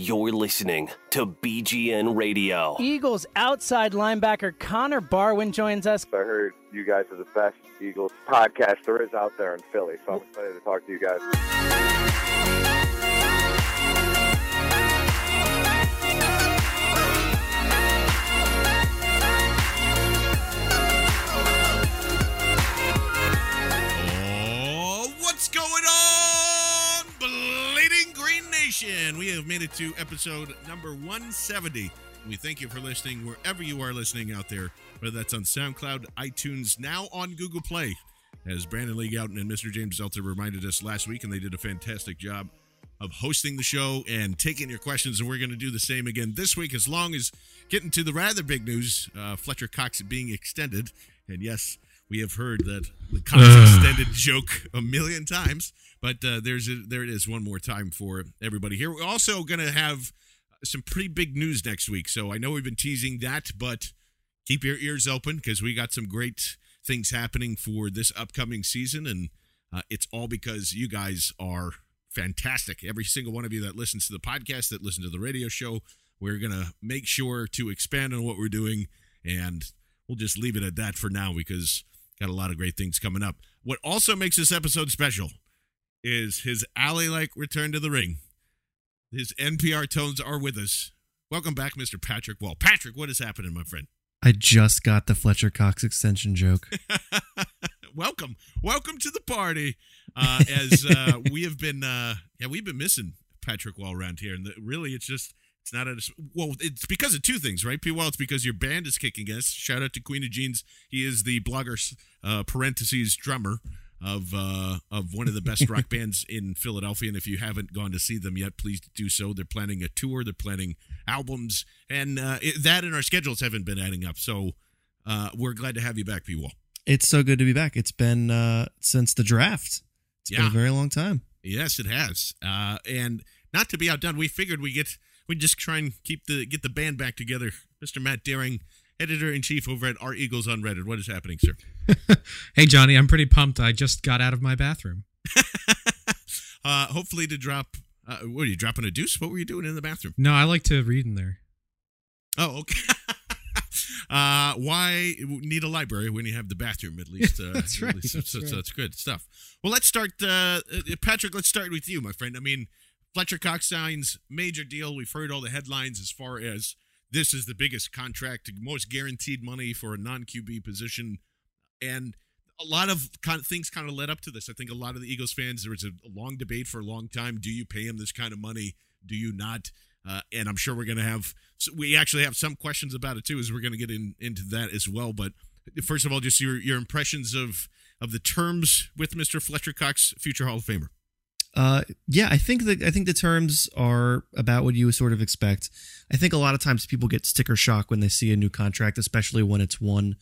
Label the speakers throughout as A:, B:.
A: You're listening to BGN Radio.
B: Eagles outside linebacker Connor Barwin joins us.
C: I heard you guys are the best Eagles podcast there is out there in Philly, so I'm excited to talk to you guys.
D: Oh, what's going on, Bleeding Green Nation? We have made it to episode number 170. We thank you for listening wherever you are listening out there, whether that's on SoundCloud, iTunes, now on Google Play. As Brandon Lee Gowton and Mr. James Zelter reminded us last week, and they did a fantastic job of hosting the show and taking your questions, and we're going to do the same again this week, as long as getting to the rather big news uh, Fletcher Cox being extended. And yes, we have heard that the Cox extended joke a million times, but uh, there's a, there it is one more time for everybody here. We're also going to have some pretty big news next week, so I know we've been teasing that, but keep your ears open because we got some great things happening for this upcoming season, and uh, it's all because you guys are fantastic. Every single one of you that listens to the podcast, that listen to the radio show, we're going to make sure to expand on what we're doing, and we'll just leave it at that for now because got a lot of great things coming up. What also makes this episode special is his alley like return to the ring. His NPR tones are with us. Welcome back, Mr. Patrick Wall. Patrick, what is happening, my friend?
E: I just got the Fletcher Cox extension joke.
D: welcome, welcome to the party. Uh, as uh, we have been, uh, yeah, we've been missing Patrick Wall around here, and the, really, it's just it's not a well. It's because of two things, right? P. Well, it's because your band is kicking us. Shout out to Queen of Jeans. He is the blogger uh, parentheses drummer of uh, of one of the best rock bands in Philadelphia. And if you haven't gone to see them yet, please do so. They're planning a tour. They're planning albums, and uh, it, that and our schedules haven't been adding up. So uh, we're glad to have you back, P. Wall.
E: It's so good to be back. It's been uh, since the draft. It's
D: Yeah.
E: been a very long time.
D: Yes, it has. Uh, and not to be outdone, we figured we get we just try and keep the get the band back together. Mr. Matt Daring, editor in chief over at Our Eagles on Reddit. What is happening, sir?
F: Hey, Johnny, I'm pretty pumped. I just got out of my bathroom.
D: uh, hopefully to drop. Uh, what are you dropping a deuce? What were you doing in the bathroom?
F: No, I like to read in there.
D: Oh, okay. uh, why need a library when you have the bathroom? At least uh,
F: That's
D: at
F: right,
D: least-
F: that's
D: so, so
F: right.
D: that's good stuff. Well, let's start. Uh, uh, Patrick, let's start with you, my friend. I mean, Fletcher Cox signs major deal. We've heard all the headlines as far as this is the biggest contract, most guaranteed money for a non QB position, and a lot of kind of things kind of led up to this. I think a lot of the Eagles fans there was a, long debate for a long time. Do you pay him this kind of money? Do you not? Uh, and I'm sure we're going to have we actually have some questions about it too, as we're going to get in, into that as well. But first of all, just your your impressions of of the terms with Mr. Fletcher Cox, future Hall of Famer.
E: Uh, yeah, I think that I think the terms are about what you sort of expect. I think a lot of times people get sticker shock when they see a new contract, especially when it's one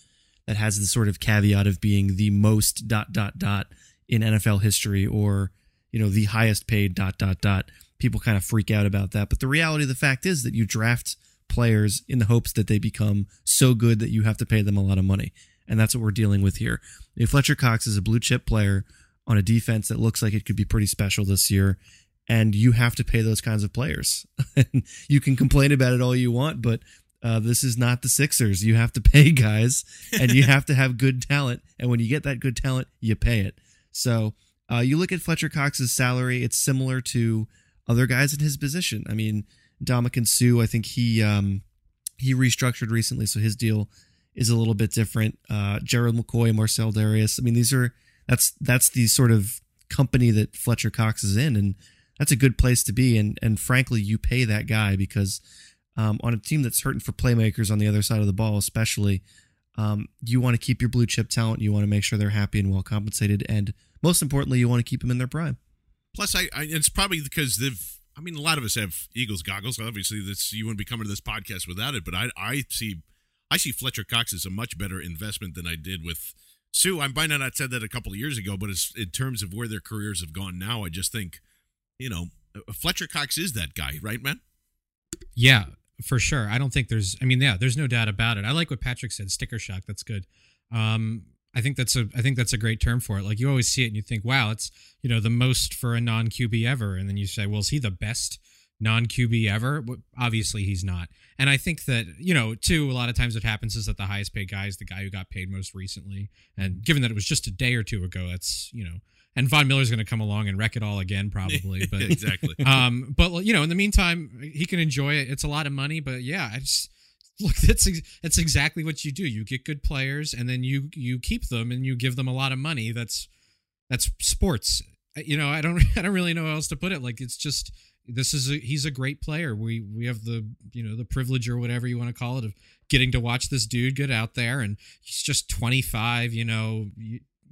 E: that has the sort of caveat of being the most dot dot dot in NFL history or you know the highest paid dot dot dot. People kind of freak out about that, but the reality of the fact is that you draft players in the hopes that they become so good that you have to pay them a lot of money, and that's what we're dealing with here. If Fletcher Cox is a blue chip player on a defense that looks like it could be pretty special this year. And you have to pay those kinds of players. you can complain about it all you want, but uh, this is not the Sixers. You have to pay guys, and you have to have good talent. And when you get that good talent, you pay it. So uh, you look at Fletcher Cox's salary; it's similar to other guys in his position. I mean, Ndamukong Suh. I think he um, he restructured recently, so his deal is a little bit different. Uh, Gerald McCoy, Marcell Dareus. I mean, these are that's that's the sort of company that Fletcher Cox is in, and that's a good place to be. And and frankly, you pay that guy because um, on a team that's hurting for playmakers on the other side of the ball, especially, um, you want to keep your blue chip talent. You want to make sure they're happy and well compensated, and most importantly, you want to keep them in their prime.
D: Plus, I, I it's probably because they've. I mean, a lot of us have Eagles goggles. Obviously, this you wouldn't be coming to this podcast without it. But I, I see, I see Fletcher Cox as a much better investment than I did with Suh. I might not have said that a couple of years ago, but it's, in terms of where their careers have gone now, I just think, you know, Fletcher Cox is that guy, right, man?
F: Yeah, for sure. I don't think there's. I mean, yeah, there's no doubt about it. I like what Patrick said. Sticker shock. That's good. Um, I think that's a. I think that's a great term for it. Like you always see it and you think, wow, it's you know the most for a non QB ever, and then you say, well, is he the best? Non QB ever. Obviously, he's not. And I think that, you know, too, a lot of times what happens is that the highest paid guy is the guy who got paid most recently. And given that it was just a day or two ago, that's, you know, and Von Miller's going to come along and wreck it all again, probably. But
D: exactly.
F: Um, but you know, in the meantime, he can enjoy it. It's a lot of money, but yeah, I just look. That's that's exactly what you do. You get good players, and then you you keep them, and you give them a lot of money. That's that's sports. You know, I don't I don't really know how else to put it. Like it's just this is a, he's a great player. We we have the you know the privilege or whatever you want to call it of getting to watch this dude get out there, and he's just 25, you know,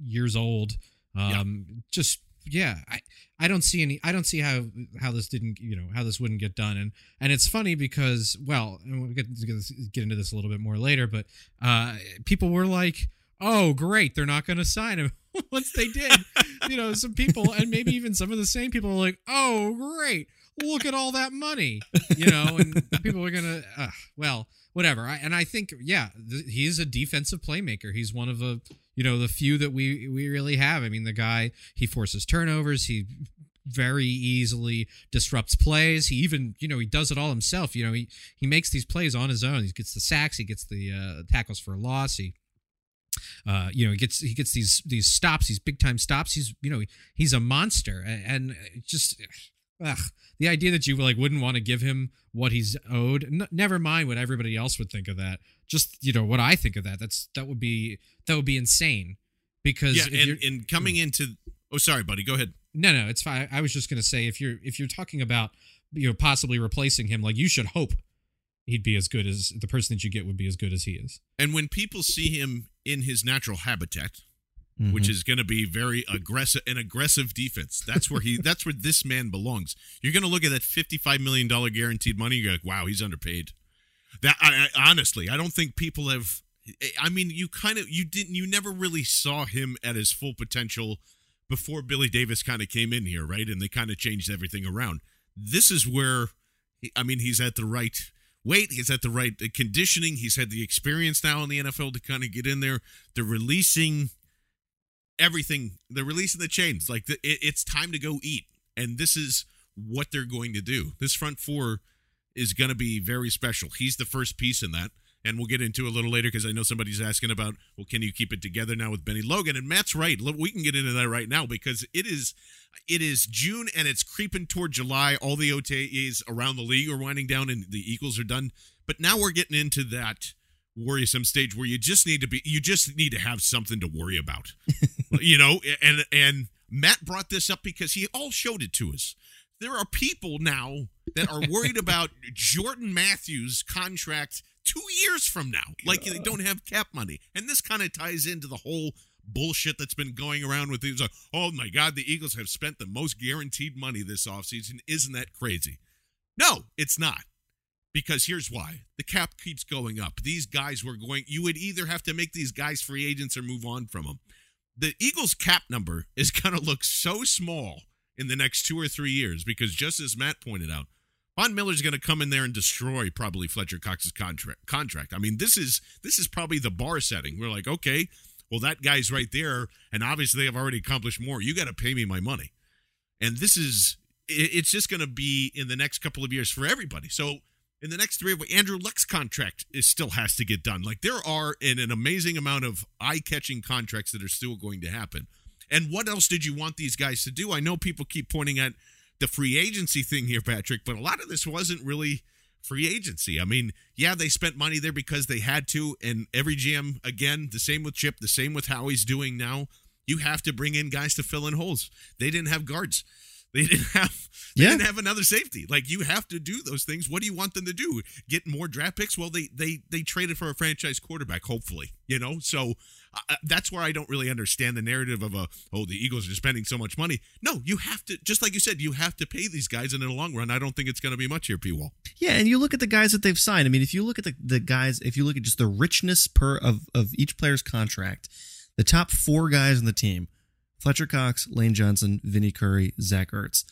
F: years old. Um, yep. just yeah, I I don't see any. I don't see how how this didn't you know how this wouldn't get done, and and it's funny because well, and we'll get to get into this a little bit more later, but uh, people were like, oh great, they're not going to sign him. Once they did, you know, some people and maybe even some of the same people were like, "Oh, great! Look at all that money, you know, and people are gonna, uh, well, whatever. I, and I think, yeah, th- he is a defensive playmaker. He's one of the, you know, the few that we we really have. I mean, the guy he forces turnovers. He very easily disrupts plays. He even, you know, he does it all himself. You know, he he makes these plays on his own. He gets the sacks. He gets the uh, tackles for a loss. He uh, you know, he gets he gets these these stops, these big time stops. He's you know he, he's a monster, and, and just ugh, the idea that you like wouldn't want to give him what he's owed n- never mind what everybody else would think of that. Just you know what i think of that. That's that would be that would be insane. Because
D: yeah and, and coming into oh sorry buddy go ahead.
F: No no it's fine. I was just going to say if you're if you're talking about you know possibly replacing him like you should hope he'd be as good as the person that you get would be as good as he is.
D: And when people see him in his natural habitat mm-hmm. which is going to be very aggressive an aggressive defense. That's where he that's where this man belongs. You're going to look at that 55 million dollar guaranteed money you're like, "Wow, he's underpaid." That I, I, honestly, I don't think people have I mean, you kind of you didn't you never really saw him at his full potential before Billy Davis kind of came in here, right? And they kind of changed everything around. This is where I mean, he's at the right weight. He's at the right conditioning. He's had the experience now in the NFL to kind of get in there. They're releasing everything. They're releasing the chains. Like the, it, it's time to go eat, and this is what they're going to do. This front four is going to be very special. He's the first piece in that, and we'll get into a little later because I know somebody's asking about, well, can you keep it together now with Benny Logan? And Matt's right. We can get into that right now because it is it is June and it's creeping toward July. All the OTAs around the league are winding down, and the Eagles are done. But now we're getting into that worrisome stage where you just need to be you just need to have something to worry about. You know and and matt brought this up because he all showed it to us. There are people now that are worried about jordan matthews contract two years from now like they don't have cap money. And this kind of ties into the whole bullshit that's been going around with these like, oh my god the eagles have spent the most guaranteed money this offseason. Isn't that crazy? No it's not because here's why the cap keeps going up. These guys were going, you would either have to make these guys free agents or move on from them. The Eagles' cap number is going to look so small in the next two or three years because, just as Matt pointed out, Von Miller's going to come in there and destroy probably Fletcher Cox's contract. Contract. I mean, this is this is probably the bar setting. We're like, okay, well, that guy's right there, and obviously they have already accomplished more. You got to pay me my money. And this is, it's just going to be in the next couple of years for everybody. So in the next three, Andrew Luck's contract is still has to get done. Like there are an, an amazing amount of eye catching contracts that are still going to happen. And what else did you want these guys to do? I know people keep pointing at the free agency thing here, Patrick, but a lot of this wasn't really free agency. I mean, yeah, they spent money there because they had to, and every GM again, the same with Chip, the same with how he's doing now. You have to bring in guys to fill in holes. They didn't have guards. They didn't have they
E: Yeah.
D: didn't have another safety. Like you have to do those things. What do you want them to do? Get more draft picks? Well, they they they traded for a franchise quarterback. Hopefully, you know. So uh, that's where I don't really understand the narrative of a oh the Eagles are spending so much money. No, you have to just like you said, you have to pay these guys, and in the long run, I don't think it's going to be much here, P. Wall.
E: Yeah, and you look at the guys that they've signed. I mean, if you look at the, the guys, if you look at just the richness per of, of each player's contract, the top four guys on the team, Fletcher Cox, Lane Johnson, Vinnie Curry, Zach Ertz,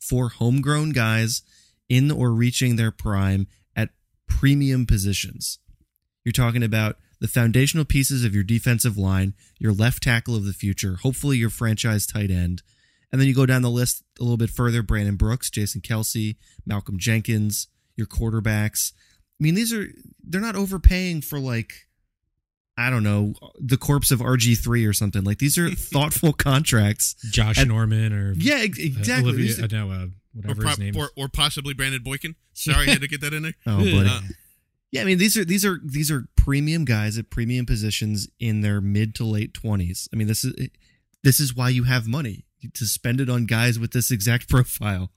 E: four homegrown guys in or reaching their prime at premium positions. You're talking about the foundational pieces of your defensive line, your left tackle of the future, hopefully your franchise tight end. And then you go down the list a little bit further Brandon Brooks, Jason Kelce, Malcolm Jenkins, your quarterbacks. I mean, these are, they're not overpaying for like, I don't know, the corpse of RG3 or something. Like these are thoughtful contracts.
F: Josh
E: And-
F: Norman or
E: Yeah,
F: uh,
E: exactly.
F: Olivia, uh, no, uh,
D: Or,
F: whatever
D: po-
F: his name.
D: or,
F: is.
D: or possibly Brandon Boykin. Sorry, I had to get that in there.
E: Oh, buddy.
D: Uh,
E: Yeah, I mean these are these are these are premium guys at premium positions in their mid to late twenties. I mean this is this is why you have money to spend it on guys with this exact profile.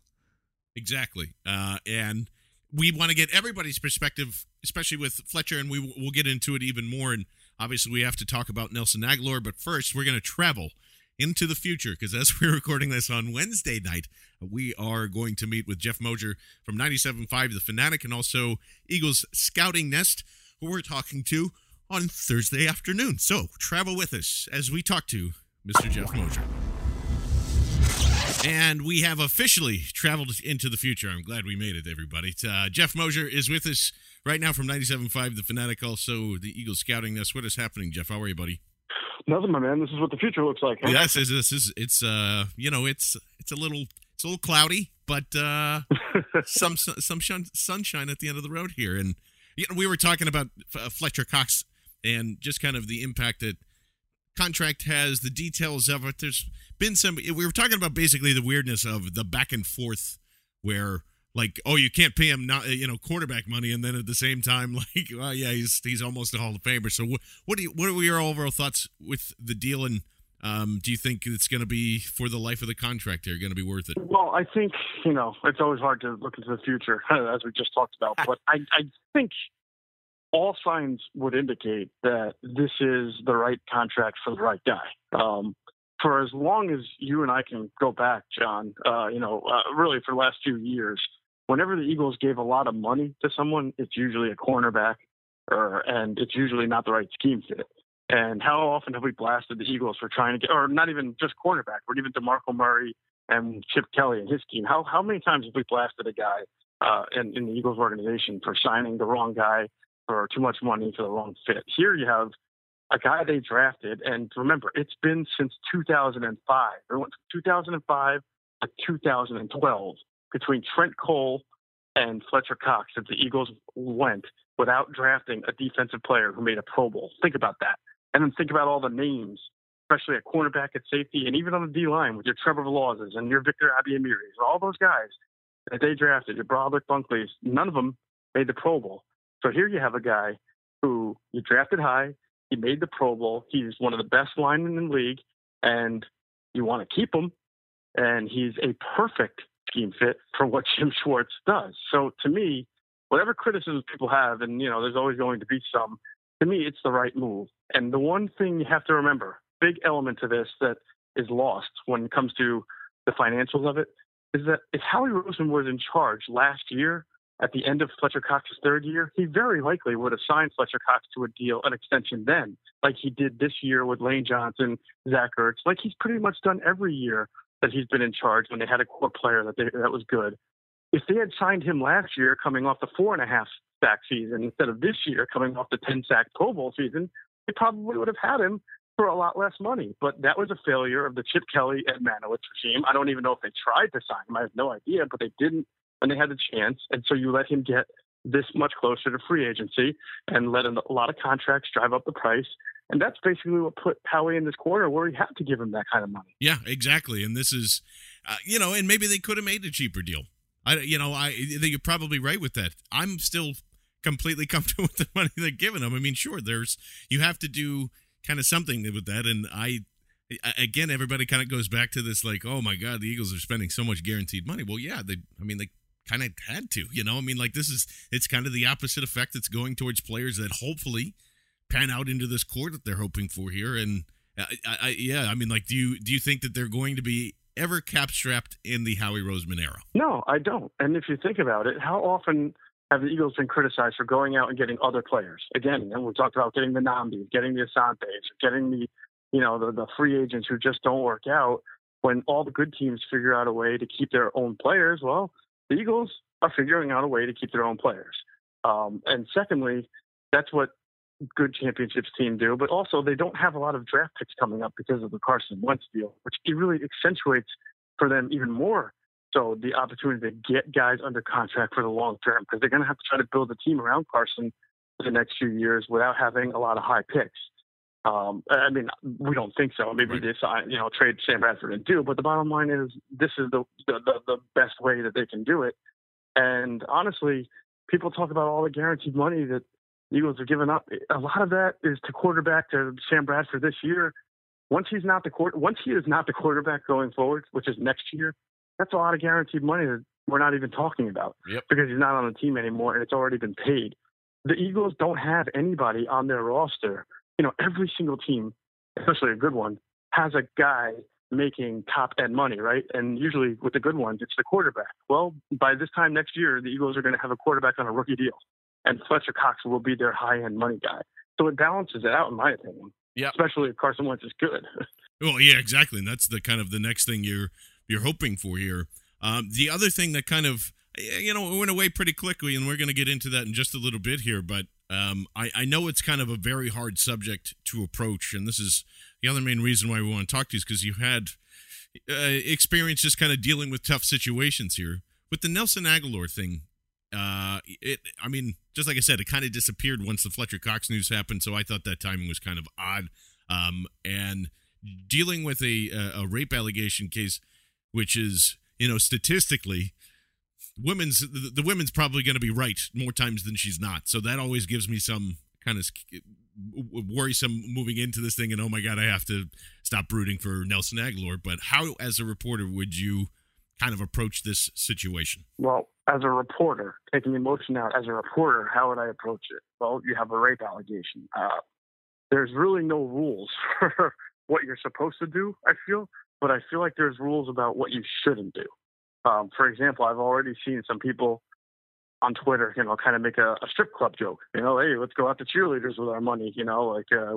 D: Exactly. Uh, and we want to get everybody's perspective, especially with Fletcher, and we will get into it even more. And obviously, we have to talk about Nelson Agholor. But first, we're going to travel into the future because as we're recording this on Wednesday night, we are going to meet with Jeff Moser from 97.5 The Fanatic and also Eagles Scouting Nest, who we're talking to on Thursday afternoon. So travel with us as we talk to Mr. Jeff Moser. And we have officially traveled into the future. I'm glad we made it, everybody. Uh, Jeff Mosier is with us right now from 97.5 The Fanatic, also the Eagles Scouting Nest. What is happening, Jeff? How are you, buddy?
G: Nothing, my man. This is what the future looks like. Huh?
D: Yes, this is, it's uh you know it's it's a little it's a little cloudy, but uh some some shun- sunshine at the end of the road here. And you know, we were talking about uh, Fletcher Cox and just kind of the impact that contract has, the details of it. There's been some. We were talking about basically the weirdness of the back and forth, where like, oh, you can't pay him not you know quarterback money, and then at the same time, like, well, yeah, he's he's almost a Hall of Famer. So what what do you, what are your overall thoughts with the deal and? Um, do you think it's going to be for the life of the contract here? Going to be worth it?
G: Well, I think you know it's always hard to look into the future, as we just talked about. But I, I think all signs would indicate that this is the right contract for the right guy. Um, for as long as you and I can go back, John, uh, you know, uh, really for the last few years, whenever the Eagles gave a lot of money to someone, it's usually a cornerback, or and it's usually not the right scheme fit. And how often have we blasted the Eagles for trying to get, or not even just cornerback, but even DeMarco Murray and Chip Kelly and his team? How how many times have we blasted a guy uh, in, in the Eagles organization for signing the wrong guy for too much money for the wrong fit? Here you have a guy they drafted, and remember, it's been since 2005. It went from 2005 to 2012 between Trent Cole and Fletcher Cox that the Eagles went without drafting a defensive player who made a Pro Bowl. Think about that. And then think about all the names, especially at cornerback, at safety, and even on the D line with your Trevor Laws's and your Victor Abiamiris, all those guys that they drafted, your Brodrick Bunkleys, none of them made the Pro Bowl. So here you have a guy who you drafted high, he made the Pro Bowl, he's one of the best linemen in the league, and you want to keep him, and he's a perfect scheme fit for what Jim Schwartz does. So to me, whatever criticisms people have, and you know, there's always going to be some. To me, it's the right move. And the one thing you have to remember, big element to this that is lost when it comes to the financials of it, is that if Howie Roseman was in charge last year at the end of Fletcher Cox's third year, he very likely would have signed Fletcher Cox to a deal, an extension then, like he did this year with Lane Johnson, Zach Ertz, like he's pretty much done every year that he's been in charge when they had a core player that they, that was good. If they had signed him last year, coming off the four and a half sack season instead of this year, coming off the ten sack Pro Bowl season, they probably would have had him for a lot less money. But that was a failure of the Chip Kelly and Marynowitz regime. I don't even know if they tried to sign him. I have no idea, but they didn't when they had the chance. And so you let him get this much closer to free agency and let a lot of contracts drive up the price. And that's basically what put Howie in this corner where he had to give him that kind of money.
D: Yeah, exactly. And this is, uh, you know, and maybe they could have made a cheaper deal. I, you know, I you're probably right with that. I'm still completely comfortable with the money they're giving them. I mean, sure, there's you have to do kind of something with that, and I again, everybody kind of goes back to this like, oh my god, the Eagles are spending so much guaranteed money. Well, yeah, they, I mean, they kind of had to, you know. I mean, like this is it's kind of the opposite effect that's going towards players that hopefully pan out into this core that they're hoping for here. And I, I, yeah, I mean, like, do you do you think that they're going to be ever cap strapped in the Howie Roseman era?
G: No, I don't. And if you think about it, how often have the Eagles been criticized for going out and getting other players? Again, and we talked about getting the Nnamdi, getting the Asantes, getting the you know the, the free agents who just don't work out. When all the good teams figure out a way to keep their own players, well, the Eagles are figuring out a way to keep their own players. Um, and secondly, that's what good championships team do. But also, they don't have a lot of draft picks coming up because of the Carson Wentz deal, which really accentuates for them even more. So the opportunity to get guys under contract for the long term because they're going to have to try to build a team around Carson for the next few years without having a lot of high picks. Um, I mean, we don't think so. Maybe right. they sign, you know, trade Sam Bradford and do, but the bottom line is this is the, the, the, best way that they can do it. And honestly, people talk about all the guaranteed money that Eagles are giving up. A lot of that is to quarterback to Sam Bradford this year. Once he's not the court, once he is not the quarterback going forward, which is next year, that's a lot of guaranteed money that we're not even talking about
D: yep.
G: because he's not on the team anymore and it's already been paid. The Eagles don't have anybody on their roster you know, every single team, especially a good one, has a guy making top end money, right? And usually with the good ones, it's the quarterback. Well, by this time next year, the Eagles are going to have a quarterback on a rookie deal, and Fletcher Cox will be their high end money guy. So it balances it out, in my opinion.
D: Yeah.
G: Especially if Carson Wentz is good.
D: well, yeah, exactly. And that's the kind of the next thing you're you're hoping for here. Um, the other thing that kind of you know went away pretty quickly, and we're going to get into that in just a little bit here, but um, I, I know it's kind of a very hard subject to approach, and this is the other main reason why we want to talk to you is because you had uh, experience just kind of dealing with tough situations here. With the Nelson Agholor thing, uh, it I mean, just like I said, it kind of disappeared once the Fletcher Cox news happened, so I thought that timing was kind of odd. Um, and dealing with a, a rape allegation case, which is you know statistically women's the, the women's probably going to be right more times than she's not. So that always gives me some kind of worrisome moving into this thing. And oh my god, I have to stop brooding for Nelson Agholor. But how, as a reporter, would you kind of approach this situation?
G: Well, as a reporter, taking the emotion out, as a reporter, how would I approach it? Well, you have a rape allegation. Uh, there's really no rules for what you're supposed to do. I feel, but I feel like there's rules about what you shouldn't do. Um, for example, I've already seen some people on Twitter, you know, kind of make a, a, strip club joke. You know, hey, let's go out to cheerleaders with our money. You know, like uh,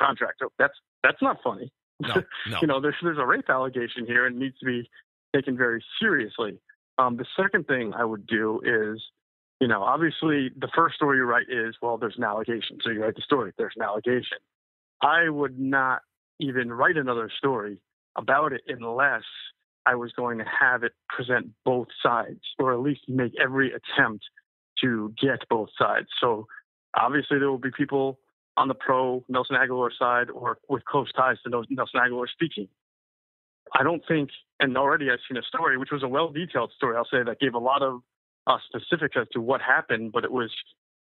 G: contract. That's that's not funny.
D: No, no.
G: you know, there's there's a rape allegation here and needs to be taken very seriously. Um, the second thing I would do is, you know, obviously the first story you write is, well, there's an allegation. So you write the story, there's an allegation. I would not even write another story about it unless I was going to have it present both sides, or at least make every attempt to get both sides. So obviously, there will be people on the pro Nelson Agholor side or with close ties to Nelson Agholor speaking. I don't think, and already I've seen a story, which was a well detailed story, I'll say, that gave a lot of uh, specifics as to what happened, but it was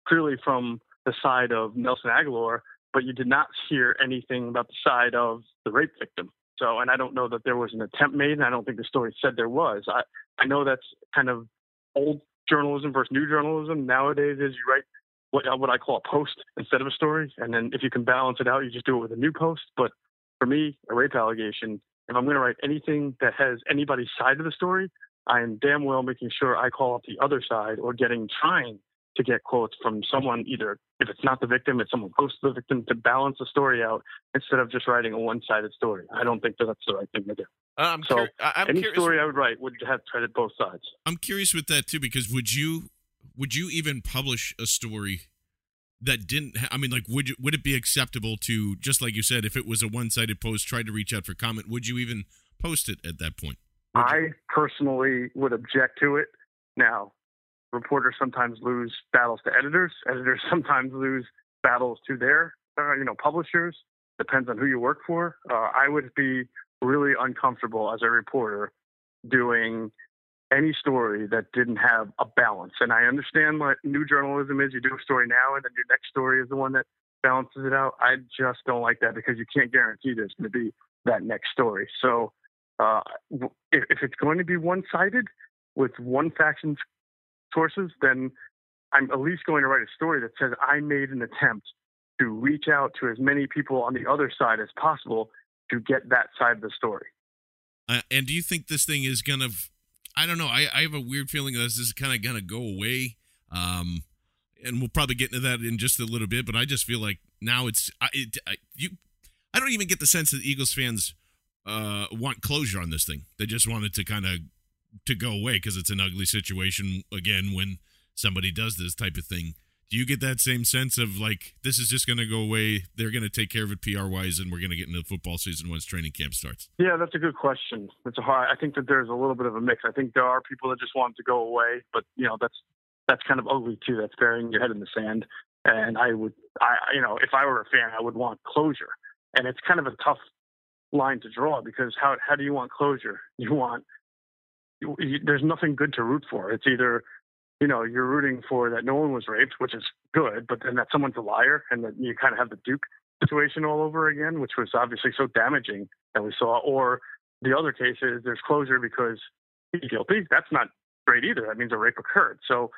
G: clearly from the side of Nelson Agholor, but you did not hear anything about the side of the rape victim. So, and I don't know that there was an attempt made, and I don't think the story said there was. I, I know that's kind of old journalism versus new journalism. Nowadays, is you write what what I call a post instead of a story, and then if you can balance it out, you just do it with a new post. But for me, a rape allegation, if I'm going to write anything that has anybody's side of the story, I am damn well making sure I call up the other side or getting trying to get quotes from someone either if it's not the victim, it's someone close to the victim to balance the story out instead of just writing a one-sided story. I don't think that that's the right thing to do.
D: Uh, I'm
G: so
D: cur- I'm
G: any
D: curious.
G: story I would write would have credit both sides.
D: I'm curious with that too because would you would you even publish a story that didn't ha- I mean like would you, would it be acceptable to just like you said if it was a one-sided post try to reach out for comment would you even post it at that point?
G: I personally would object to it. Now, reporters sometimes lose battles to editors. Editors sometimes lose battles to their, uh, you know, publishers. Depends on who you work for. Uh, I would be really uncomfortable as a reporter doing any story that didn't have a balance. And I understand what new journalism is. You do a story now, and then your next story is the one that balances it out. I just don't like that because you can't guarantee there's going to be that next story. So uh, if, if it's going to be one-sided with one faction's sources, then I'm at least going to write a story that says I made an attempt to reach out to as many people on the other side as possible to get that side of the story.
D: Uh, and do you think this thing is gonna? I don't know. I, I have a weird feeling that this is kind of gonna go away. Um, and we'll probably get into that in just a little bit. But I just feel like now it's I, it, I, you. I don't even get the sense that Eagles fans uh, want closure on this thing. They just want it to kind of to go away because it's an ugly situation again when somebody does this type of thing. Do you get that same sense of like this is just going to go away? They're going to take care of it PR wise, and we're going to get into the football season once training camp starts.
G: Yeah, that's a good question. It's a hard. I think that there's a little bit of a mix. I think there are people that just want it to go away, but you know that's that's kind of ugly too. That's burying your head in the sand. And I would, I you know, if I were a fan, I would want closure. And it's kind of a tough line to draw because how how do you want closure? You want there's nothing good to root for. It's either you know you're rooting for that no one was raped, which is good, but then that someone's a liar, and that you kind of have the Duke situation all over again, which was obviously so damaging that we saw. Or the other case is there's closure because he's guilty. That's not great either. That means a rape occurred. So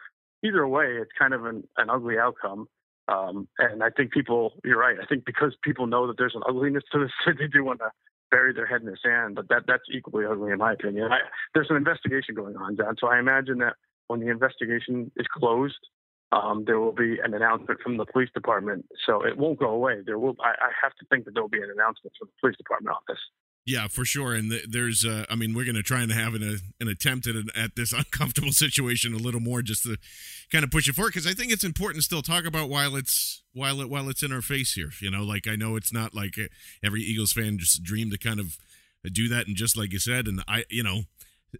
G: either way, it's kind of an, an ugly outcome. Um, and I think people, you're right. I think because people know that there's an ugliness to this, they do want to bury their head in the sand. But that that's equally ugly in my opinion. I, there's an investigation going on, John. So I imagine that when the investigation is closed, um, there will be an announcement from the police department. So it won't go away. There will. I, I have to think that there will be an announcement from the police department this.
D: Yeah, for sure. And th- there's, uh, I mean, we're going to try and have an, an attempt at, an, at this uncomfortable situation a little more, just to kind of push it forward, because I think it's important to still talk about while it's while it while it's in our face here. You know, like I know it's not like every Eagles fan just dream to kind of do that, and just like you said, and I, you know,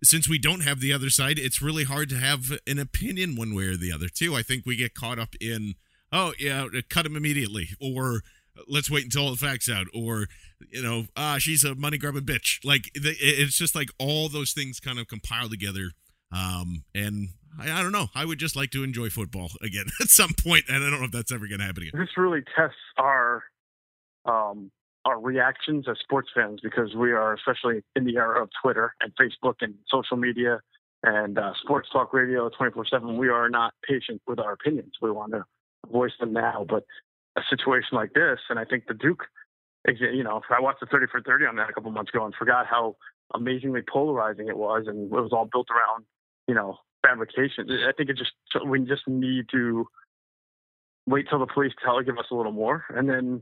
D: since we don't have the other side, it's really hard to have an opinion one way or the other too. I think we get caught up in, oh yeah, cut him immediately, or let's wait until all the facts out or you know ah she's a money grubbing bitch. Like it's just like all those things kind of compile together um and I, I, don't know. I would just like to enjoy football again at some point and i don't know if that's ever going to happen again.
G: This really tests our um our reactions as sports fans because we are especially in the era of twitter and facebook and social media and uh, sports talk radio 24 7 we are not patient with our opinions. We want to voice them now but a situation like this. And I think the Duke, you know, I watched the 30 for 30 on that a couple months ago and forgot how amazingly polarizing it was. And it was all built around, you know, fabrication. I think it just, we just need to wait till the police tell, give us a little more, and then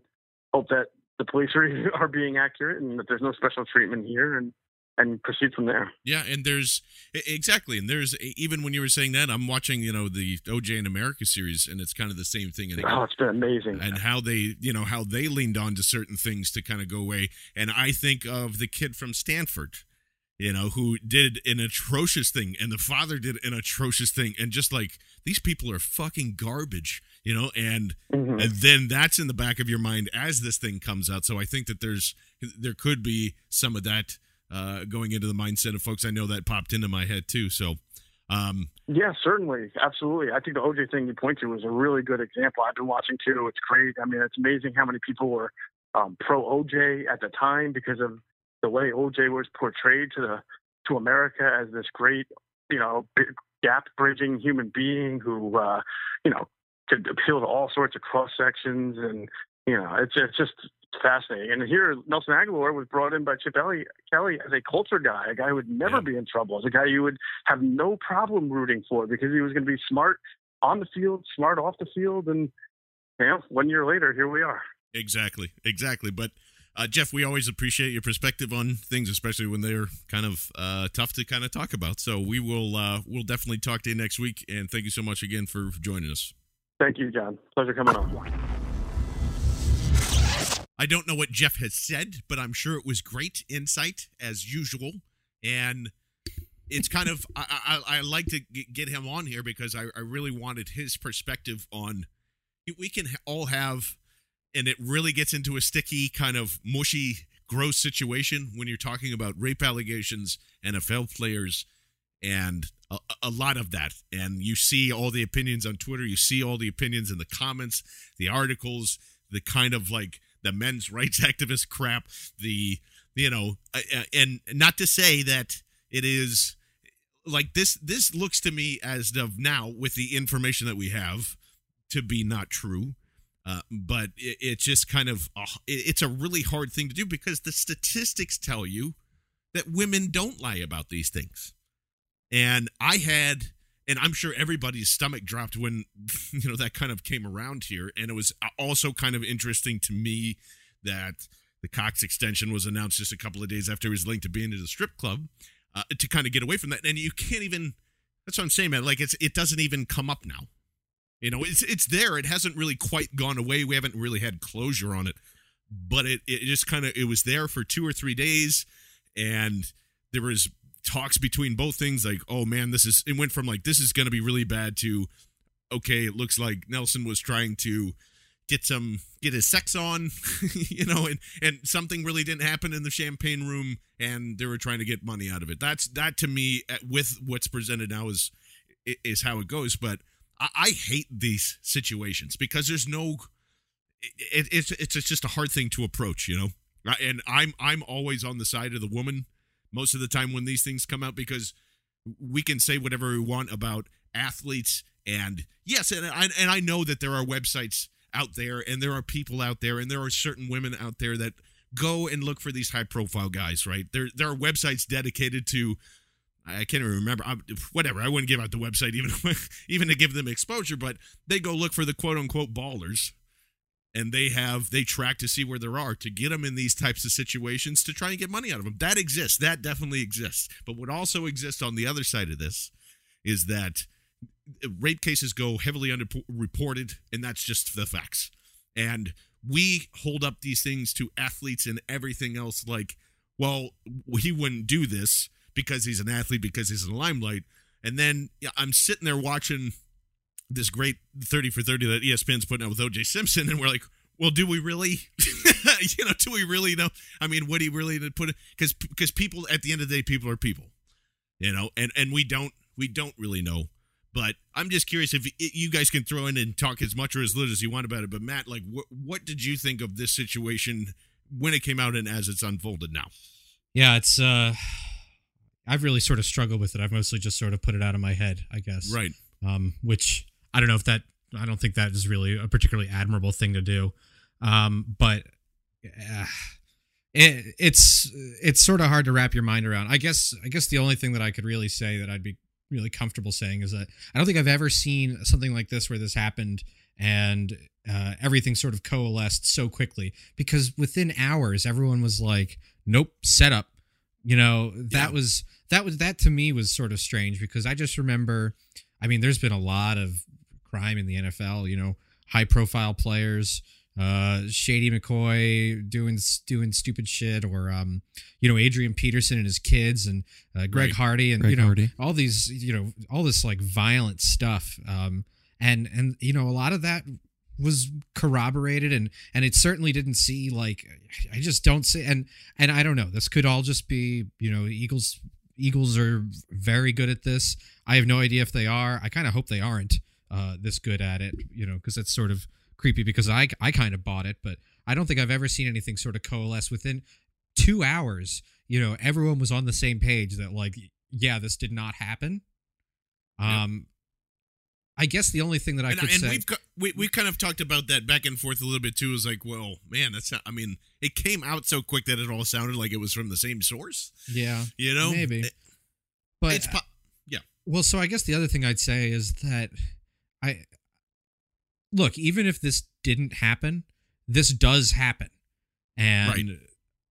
G: hope that the police are, are being accurate and that there's no special treatment here. And, and proceed from there.
D: Yeah, and there's exactly, and there's even when you were saying that, I'm watching, you know, the OJ in America series, and it's kind of the same thing. And
G: oh, it's been amazing.
D: And how they, you know, how they leaned on to certain things to kind of go away. And I think of the kid from Stanford, you know, who did an atrocious thing, and the father did an atrocious thing, and just like these people are fucking garbage, you know, and mm-hmm. and then that's in the back of your mind as this thing comes out. So I think that there's there could be some of that uh, going into the mindset of folks. I know that popped into my head too. So, um,
G: yeah, certainly, absolutely. I think the OJ thing you point to was a really good example. I've been watching too. It's great. I mean, it's amazing how many people were um, pro OJ at the time because of the way OJ was portrayed to the to America as this great, you know, gap bridging human being who, uh, you know, could appeal to all sorts of cross sections and you know, it's it's just fascinating. And here, Nelson Agholor was brought in by Chip Kelly as a culture guy, a guy who would never yeah. be in trouble, as a guy you would have no problem rooting for because he was going to be smart on the field, smart off the field, and you know, one year later, here we are.
D: Exactly, exactly. But uh, Jeff, we always appreciate your perspective on things, especially when they're kind of uh, tough to kind of talk about. So we will uh, we'll definitely talk to you next week, and thank you so much again for joining us.
G: Thank you, John. Pleasure coming on.
D: I don't know what Jeff has said, but I'm sure it was great insight as usual. And it's kind of I, I, I like to get him on here because I, I really wanted his perspective on. We can all have, and it really gets into a sticky kind of mushy, gross situation when you're talking about rape allegations, NFL players, and a, a lot of that. And you see all the opinions on Twitter. You see all the opinions in the comments, the articles, the kind of like the men's rights activist crap, the you know, and not to say that it is like this this looks to me as of now with the information that we have to be not true. Uh, but it, it's just kind of uh, it, it's a really hard thing to do because the statistics tell you that women don't lie about these things. And i had and i'm sure everybody's stomach dropped when you know that kind of came around here and it was also kind of interesting to me that the cox extension was announced just a couple of days after he was linked to being at a strip club uh, to kind of get away from that. And you can't even. That's what I'm saying, man. Like it's it doesn't even come up now. You know, it's it's there. It hasn't really quite gone away. We haven't really had closure on it, but it it just kind of it was there for two or three days, and there was talks between both things. Like, oh man, this is. It went from like this is going to be really bad to, okay, it looks like Nelson was trying to get some get his sex on you know and and something really didn't happen in the champagne room and they were trying to get money out of it that's that to me uh, with what's presented now is is how it goes but i, I hate these situations because there's no it, it's it's just a hard thing to approach you know and i'm i'm always on the side of the woman most of the time when these things come out because we can say whatever we want about athletes and yes and I, and I know that there are websites out there and there are people out there and there are certain women out there that go and look for these high profile guys right there there are websites dedicated to I can't even remember. I, whatever. I wouldn't give out the website even even to give them exposure, but they go look for the quote unquote ballers, and they have they track to see where there are to get them in these types of situations to try and get money out of them. That exists. That definitely exists. But what also exists on the other side of this is that rape cases go heavily underreported, and that's just the facts. And we hold up these things to athletes and everything else like, well, he wouldn't do this because he's an athlete, because he's in the limelight. And then yeah, I'm sitting there watching this great 30 for 30 that ESPN's putting out with OJ Simpson, and we're like, well, do we really? you know, do we really know? I mean, would he really put it? Because because people at the end of the day, people are people, you know, and and we don't we don't really know but I'm just curious if you guys can throw in and talk as much or as little as you want about it. But Matt, like, what what did you think of this situation when it came out and as it's unfolded now?
F: Yeah, it's uh, I've really sort of struggled with it. I've mostly just sort of put it out of my head, I guess.
D: Right.
F: Um, which I don't know if that I don't think that is really a particularly admirable thing to do. Um, but uh, it, it's it's sort of hard to wrap your mind around. I guess I guess the only thing that I could really say that I'd be really comfortable saying is that I don't think I've ever seen something like this where this happened and uh, everything sort of coalesced so quickly because within hours everyone was like, "Nope, set up." You know, that yeah. was that was that to me was sort of strange because I just remember. I mean, there's been a lot of crime in the NFL. You know, high profile players uh, Shady McCoy doing doing stupid shit, or um, you know Adrian Peterson and his kids, and uh, Greg right. Hardy, and
E: Greg
F: you know
E: Hardy.
F: all these you know all this like violent stuff, um, and and you know a lot of that was corroborated and and it certainly didn't see like I just don't see and and I don't know this could all just be you know Eagles Eagles are very good at this I have no idea if they are I kind of hope they aren't uh, this good at it you know because it's sort of creepy because I I kind of bought it, but I don't think I've ever seen anything sort of coalesce within two hours. You know, everyone was on the same page that like, yeah, this did not happen. Um, I guess the only thing that I
D: and,
F: could
D: and
F: say,
D: we've we we kind of talked about that back and forth a little bit too. Is like, well, man, that's not. I mean, it came out so quick that it all sounded like it was from the same source.
F: Yeah,
D: you know,
F: maybe.
D: It,
F: but
D: it's po- yeah.
F: Well, so I guess the other thing I'd say is that I look, even if this didn't happen, this does happen. And right.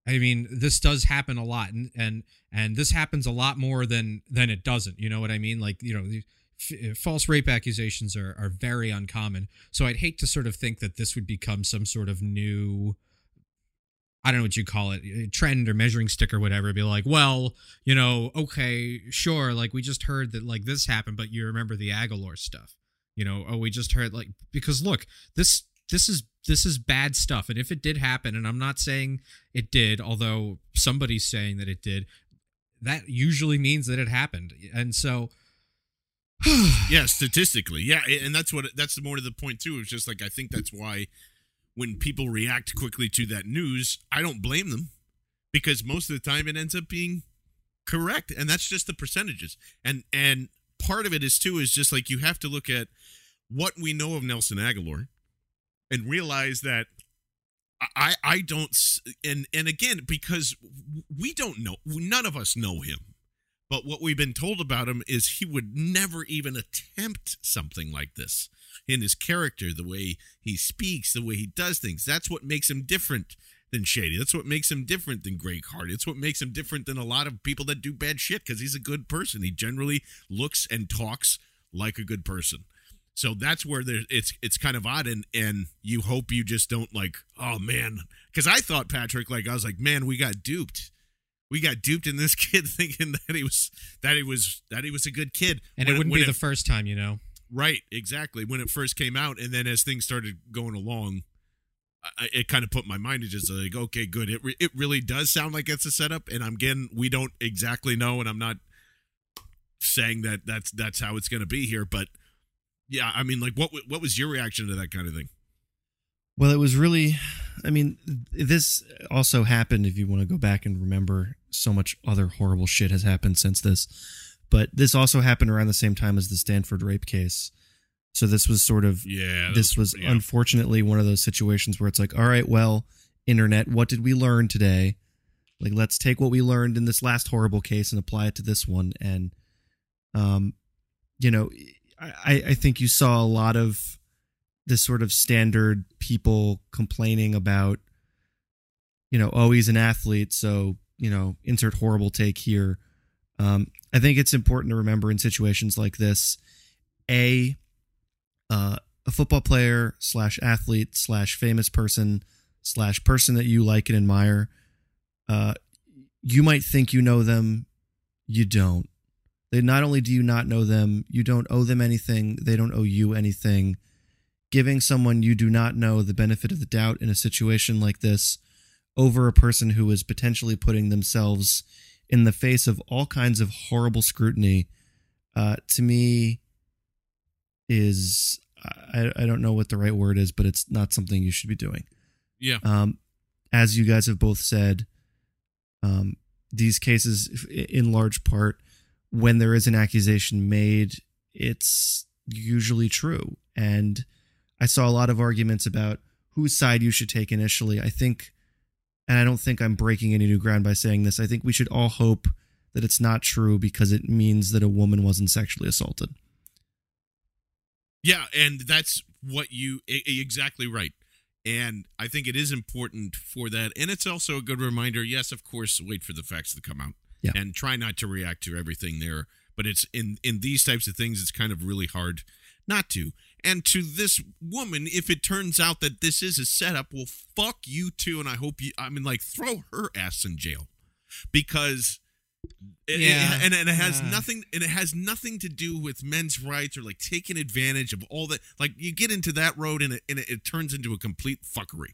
F: I mean, this does happen a lot and and and this happens a lot more than than it doesn't, you know what I mean? Like, you know, f- uh, false rape accusations are are very uncommon. So I'd hate to sort of think that this would become some sort of new I don't know what you call it, a trend or measuring stick or whatever. Be like, well, you know, okay, sure, like we just heard that like this happened, but you remember the Agholor stuff. You know, oh, we just heard like because look, this this is this is bad stuff, and if it did happen, and I'm not saying it did, although somebody's saying that it did, that usually means that it happened, and so.
D: yeah, statistically, yeah, and that's what that's more to the point too. It's just like I think that's why when people react quickly to that news, I don't blame them because most of the time it ends up being correct, and that's just the percentages. And and part of it is too is just like you have to look at what we know of Nelson Agholor and realize that I I don't and and again because we don't know none of us know him. But what we've been told about him is he would never even attempt something like this in his character, the way he speaks, the way he does things. That's what makes him different than Shady. That's what makes him different than Greg Hardy. It's what makes him different than a lot of people that do bad shit because he's a good person. He generally looks and talks like a good person. So that's where there it's it's kind of odd and and you hope you just don't like oh man because I thought Patrick like I was like man we got duped we got duped in this kid thinking that he was that he was that he was a good kid
F: and
D: When
F: it wouldn't be the first time, you know.
D: Right, exactly. When it first came out, and then as things started going along, I, it kind of put my mind to just like, okay, good. It re- it really does sound like it's a setup, and I'm again, we don't exactly know, and I'm not saying that that's that's how it's going to be here, but yeah, I mean, like, what what was your reaction to that kind of thing?
E: Well, it was really, I mean, this also happened if you want to go back and remember so much other horrible shit has happened since this. But this also happened around the same time as the Stanford rape case. So this was sort of,
D: Yeah,
E: this was
D: yeah.
E: unfortunately one of those situations where it's like, all right, well, internet, what did we learn today? Like, let's take what we learned in this last horrible case and apply it to this one. And, um, you know, I, I think you saw a lot of this sort of standard people complaining about, you know, oh, he's an athlete, so you know, insert horrible take here. Um, I think it's important to remember in situations like this, a uh, a football player slash athlete slash famous person slash person that you like and admire. Uh, you might think you know them, you don't. They not only do you not know them, you don't owe them anything. They don't owe you anything. Giving someone you do not know the benefit of the doubt in a situation like this over a person who is potentially putting themselves in the face of all kinds of horrible scrutiny, uh, to me, is I, I don't know what the right word is, but it's not something you should be doing.
D: Yeah.
E: Um, as you guys have both said, um, these cases, in large part, when there is an accusation made, it's usually true. And I saw a lot of arguments about whose side you should take initially. I think, and I don't think I'm breaking any new ground by saying this, I think we should all hope that it's not true because it means that a woman wasn't sexually assaulted.
D: Yeah, and that's what you exactly right. And I think it is important for that. And it's also a good reminder, yes, of course, wait for the facts to come out.
E: Yeah.
D: And try not to react to everything there. But it's in in these types of things it's kind of really hard not to. And to this woman, if it turns out that this is a setup, well fuck you too and I hope you I mean like throw her ass in jail. Because it- it-
F: Yeah.
D: and, and it has
F: Yeah.
D: nothing and it has nothing to do with men's rights or like taking advantage of all that like you get into that road and it, and it, it turns into a complete fuckery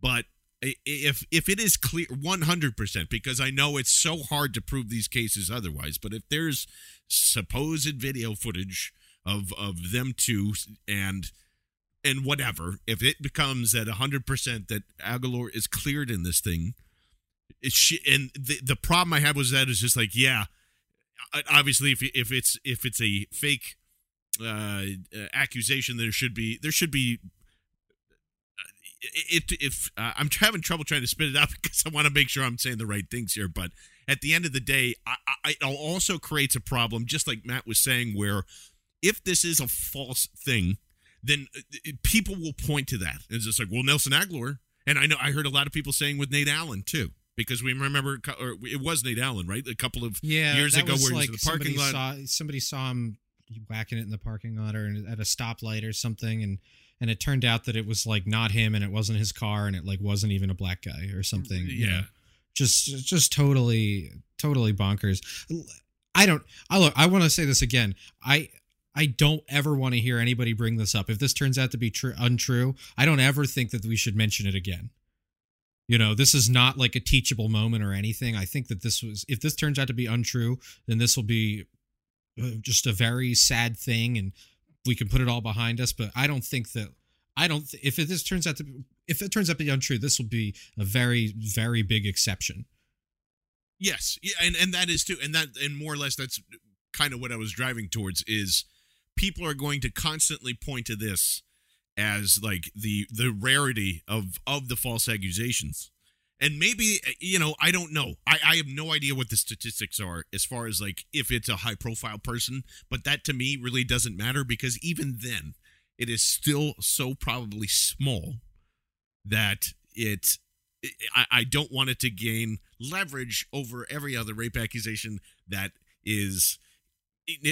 D: but if if it is clear 100% because i know it's so hard to prove these cases otherwise but if there's supposed video footage of of them two and and whatever if it becomes at 100% that agholor is cleared in this thing she, and the the problem I had was that it's just like yeah, obviously if if it's if it's a fake uh, uh, accusation, there should be there should be. uh, It if uh, I'm having trouble trying to spit it out because I want to make sure I'm saying the right things here, but at the end of the day, I, I, it also creates a problem, just like Matt was saying, where if this is a false thing, then uh, uh, people will point to that. It's just like, well, Nelson Agholor, and I know I heard a lot of people saying with Nate Allen too, because we remember, or it was Nate Allen, right? A couple of
F: Yeah,
D: years ago, where he was in the parking
F: somebody
D: lot.
F: Saw, somebody saw him whacking it in the parking lot or at a stoplight or something, and and it turned out that it was like not him and it wasn't his car and it like wasn't even a black guy or something. you
D: Yeah.
F: know. just just totally totally bonkers. I don't. I look. I want to say this again. I I don't ever want to hear anybody bring this up. If this turns out to be true, untrue, I don't ever think that we should mention it again. You know, this is not like a teachable moment or anything. I think that this was. If this turns out to be untrue, then this will be uh, just a very sad thing, and we can put it all behind us. But I don't think that. I don't. If it, this turns out to, be, if it turns out to be untrue, this will be a very, very big exception.
D: Yes, yeah, and and that is too, and that and more or less that's kind of what I was driving towards is people are going to constantly point to this as like the the rarity of of the false accusations. And maybe you know, I don't know. I, I have no idea what the statistics are as far as like if it's a high profile person, but that to me really doesn't matter because even then, it is still so probably small that it I, I don't want it to gain leverage over every other rape accusation that is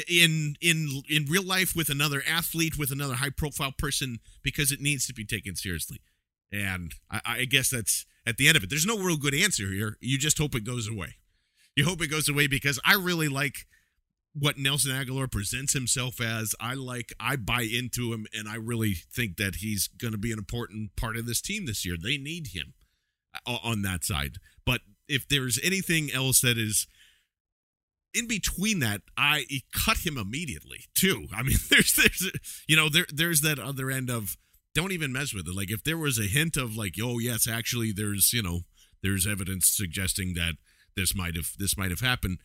D: in in in real life with another athlete with another high profile person because it needs to be taken seriously. And I, I guess that's at the end of it. There's no real good answer here. You just hope it goes away. You hope it goes away because i really like what nelson agholor presents himself as. I like i buy into him and i really think that he's going to be an important part of this team this year. They need him uh, on that side. But if there's anything else that is in between that, I cut him immediately too. I mean, there's there's you know there there's that other end of don't even mess with it. Like if there was a hint of like, oh yes, actually there's you know there's evidence suggesting that this might have this might have happened.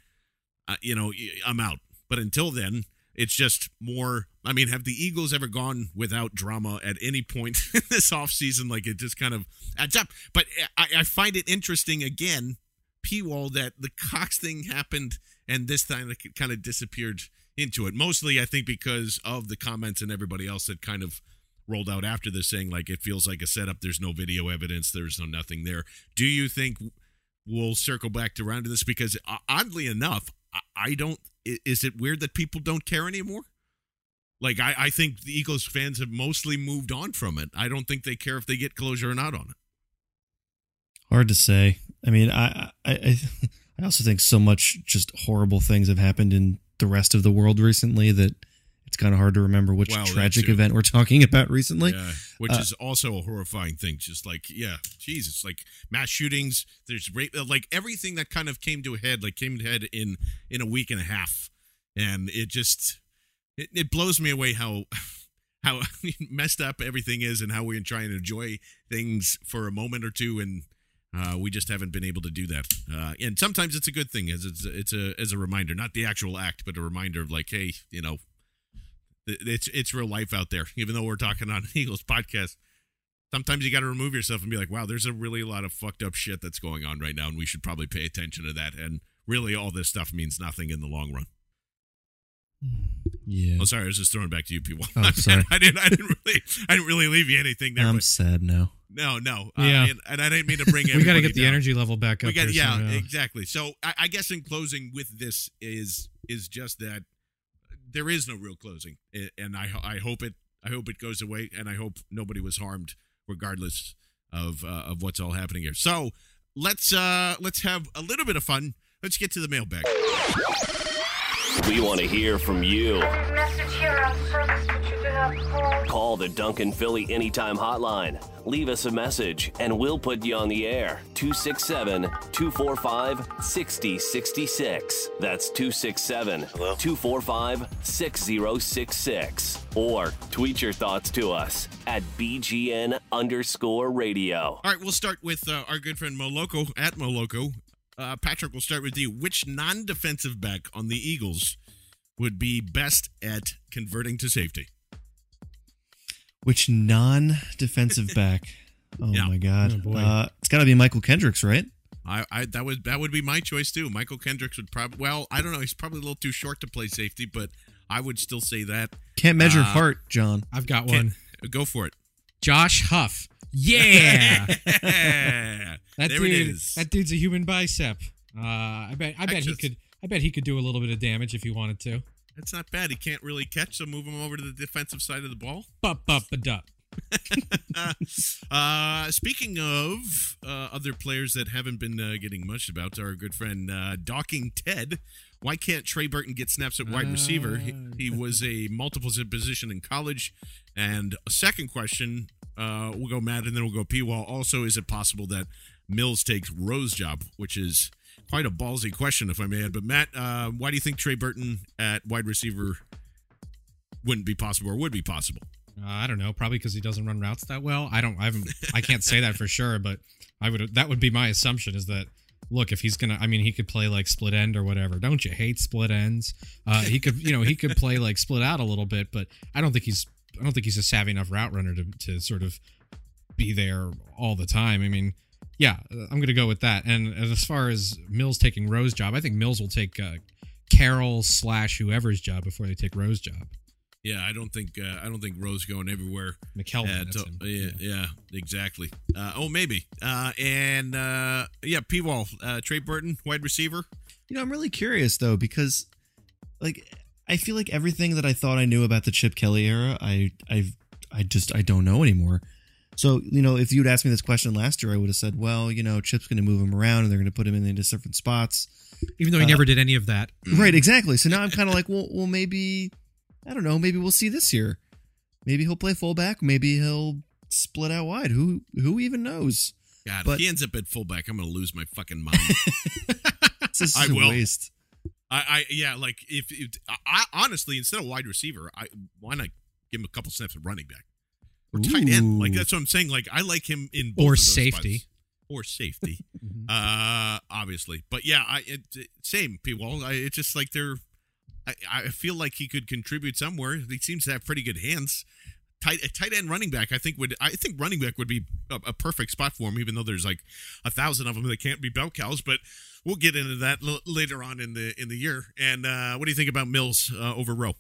D: Uh, you know, I'm out. But until then, it's just more. I mean, have the Eagles ever gone without drama at any point in this offseason? Like it just kind of adds up. But I, I find it interesting again, P Wall, that the Cox thing happened and this time kind of disappeared into it. Mostly, I think, because of the comments and everybody else that kind of rolled out after this saying like it feels like a setup. There's no video evidence. There's no nothing there. Do you think we'll circle back to around to this? Because uh, oddly enough, I, I don't. Is it weird that people don't care anymore? Like I, I think the Eagles fans have mostly moved on from it. I don't think they care if they get closure or not on it.
E: Hard to say. I mean, I, I, I, I also think so much just horrible things have happened in the rest of the world recently that it's kind of hard to remember which
D: that
E: tragic event we're talking about recently.
D: Yeah, which
E: Uh,
D: is also a horrifying thing. Just like, yeah, Jesus, like mass shootings. There's rape, like everything that kind of came to a head, like came to head in in a week and a half, and it just it, it blows me away how how messed up everything is, and how we can try and enjoy things for a moment or two, and uh, we just haven't been able to do that. Uh, and sometimes it's a good thing, as it's it's a as a reminder, not the actual act, but a reminder of like, hey, you know, it's it's real life out there. Even though we're talking on Eagles podcast, sometimes you got to remove yourself and be like, wow, there's a really a lot of fucked up shit that's going on right now, and we should probably pay attention to that. And really, all this stuff means nothing in the long run.
E: Yeah.
D: Oh, sorry, I was just throwing it back to you, people.
E: Oh, sorry.
D: I didn't, I didn't really, I didn't really leave you anything there.
E: I'm sad now.
D: No, no, uh,
F: Yeah.
D: and, and I didn't mean to bring.
F: we got to
D: everybody
F: get the energy level back up.
D: We got,
F: here
D: yeah,
F: somehow.
D: exactly. So I, I guess in closing with this is is just that there is no real closing, and I I hope it I hope it goes away, and I hope nobody was harmed, regardless of uh, of what's all happening here. So let's uh let's have a little bit of fun. Let's get to the mailbag.
A: We want to hear from you. Call the Duncan Philly Anytime Hotline. Leave us a message and we'll put you on the air. 267 245 6066. That's 267 245 6066. Or tweet your thoughts to us at BGN underscore radio.
D: All right, we'll start with uh, our good friend Moloko at Moloko. Uh, Patrick, we'll start with you. Which non-defensive back on the Eagles would be best at converting to safety?
E: Which non-defensive back? Oh
D: Yeah.
E: my god!
F: Oh, boy.
E: Uh, it's got to be Mychal Kendricks, right?
D: I, I that would that would be my choice too. Mychal Kendricks would probably well, I don't know, he's probably a little too short to play safety, but I would still say that.
E: Can't measure
D: Uh,
E: heart, John.
F: I've got one.
D: Go for it.
F: Josh Huff. Yeah.
D: there
F: That
D: it
F: dude,
D: is.
F: that dude's a human bicep. Uh, I bet, I bet he could, I bet he could do a little bit of damage if he wanted to.
D: That's not bad. He can't really catch, so move him over to the defensive side of the ball.
F: Bup, bup, a dup.
D: uh, speaking of uh, other players that haven't been uh, getting much about, our good friend uh, Docking Ted. Why can't Trey Burton get snaps at wide receiver? He, he was a multiple position in college. And a second question, uh, we'll go Matt and then we'll go P. Wall. Also, is it possible that Mills takes Rowe's job, which is quite a ballsy question, if I may add. But Matt, uh, why do you think Trey Burton at wide receiver wouldn't be possible or would be possible?
F: Uh, I don't know. Probably because he doesn't run routes that well. I don't. I haven't. I can't say that for sure, but I would. That would be my assumption. Is that look if he's gonna? I mean, he could play like split end or whatever. Don't you hate split ends? Uh, he could. You know, he could play like split out a little bit, but I don't think he's. I don't think he's a savvy enough route runner to to sort of be there all the time. I mean, yeah, I'm gonna go with that. And, and as far as Mills taking Rowe's job, I think Mills will take uh, Carroll slash whoever's job before they take Rowe's job.
D: Yeah, I don't think uh, I don't think Rowe's going everywhere.
F: McKelvin,
D: at,
F: that's him.
D: yeah, yeah, exactly. Uh, oh, maybe. Uh, and uh, yeah, P. Wall, uh, Trey Burton, wide receiver.
E: You know, I'm really curious though because, like, I feel like everything that I thought I knew about the Chip Kelly era, I I I just I don't know anymore. So you know, if you'd asked me this question last year, I would have said, well, you know, Chip's going to move him around and they're going to put him in into different spots.
F: Even though he
E: Uh,
F: never did any of that.
E: Right, exactly. So now I'm kind of like, well, well, maybe I don't know. Maybe we'll see this year. Maybe he'll play fullback. Maybe he'll split out wide. Who who even knows?
D: God,
E: But-
D: if he ends up at fullback, I'm going to lose my fucking mind.
E: Just
D: I
E: a
D: will.
E: waste.
D: I, I yeah, like if, if I, I honestly instead of wide receiver, I why not give him a couple snaps at running back or tight end? Like that's what I'm saying. Like I like him in both
F: Or
D: of those
F: safety.
D: spots. or safety, uh, obviously. But yeah, I it, it- same people. I, it's just like they're. I, I feel like he could contribute somewhere. He seems to have pretty good hands. Tight a tight end running back, I think would I think running back would be a, a perfect spot for him, even though there's like a thousand of them that can't be bell cows. But we'll get into that l- later on in the in the year. And uh, what do you think about Mills uh, over Rowe?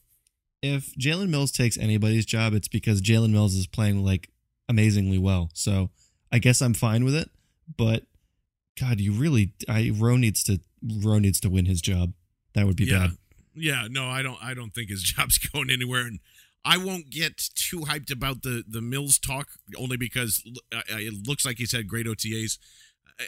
E: If Jalen Mills takes anybody's job, it's because Jalen Mills is playing like amazingly well. So I guess I'm fine with it. But God, you really, I Rowe needs to Rowe needs to win his job. That would be
D: yeah,
E: bad.
D: yeah. No, I don't. I don't think his job's going anywhere, and I won't get too hyped about the the Mills talk only because uh, it looks like he's had great OTAs.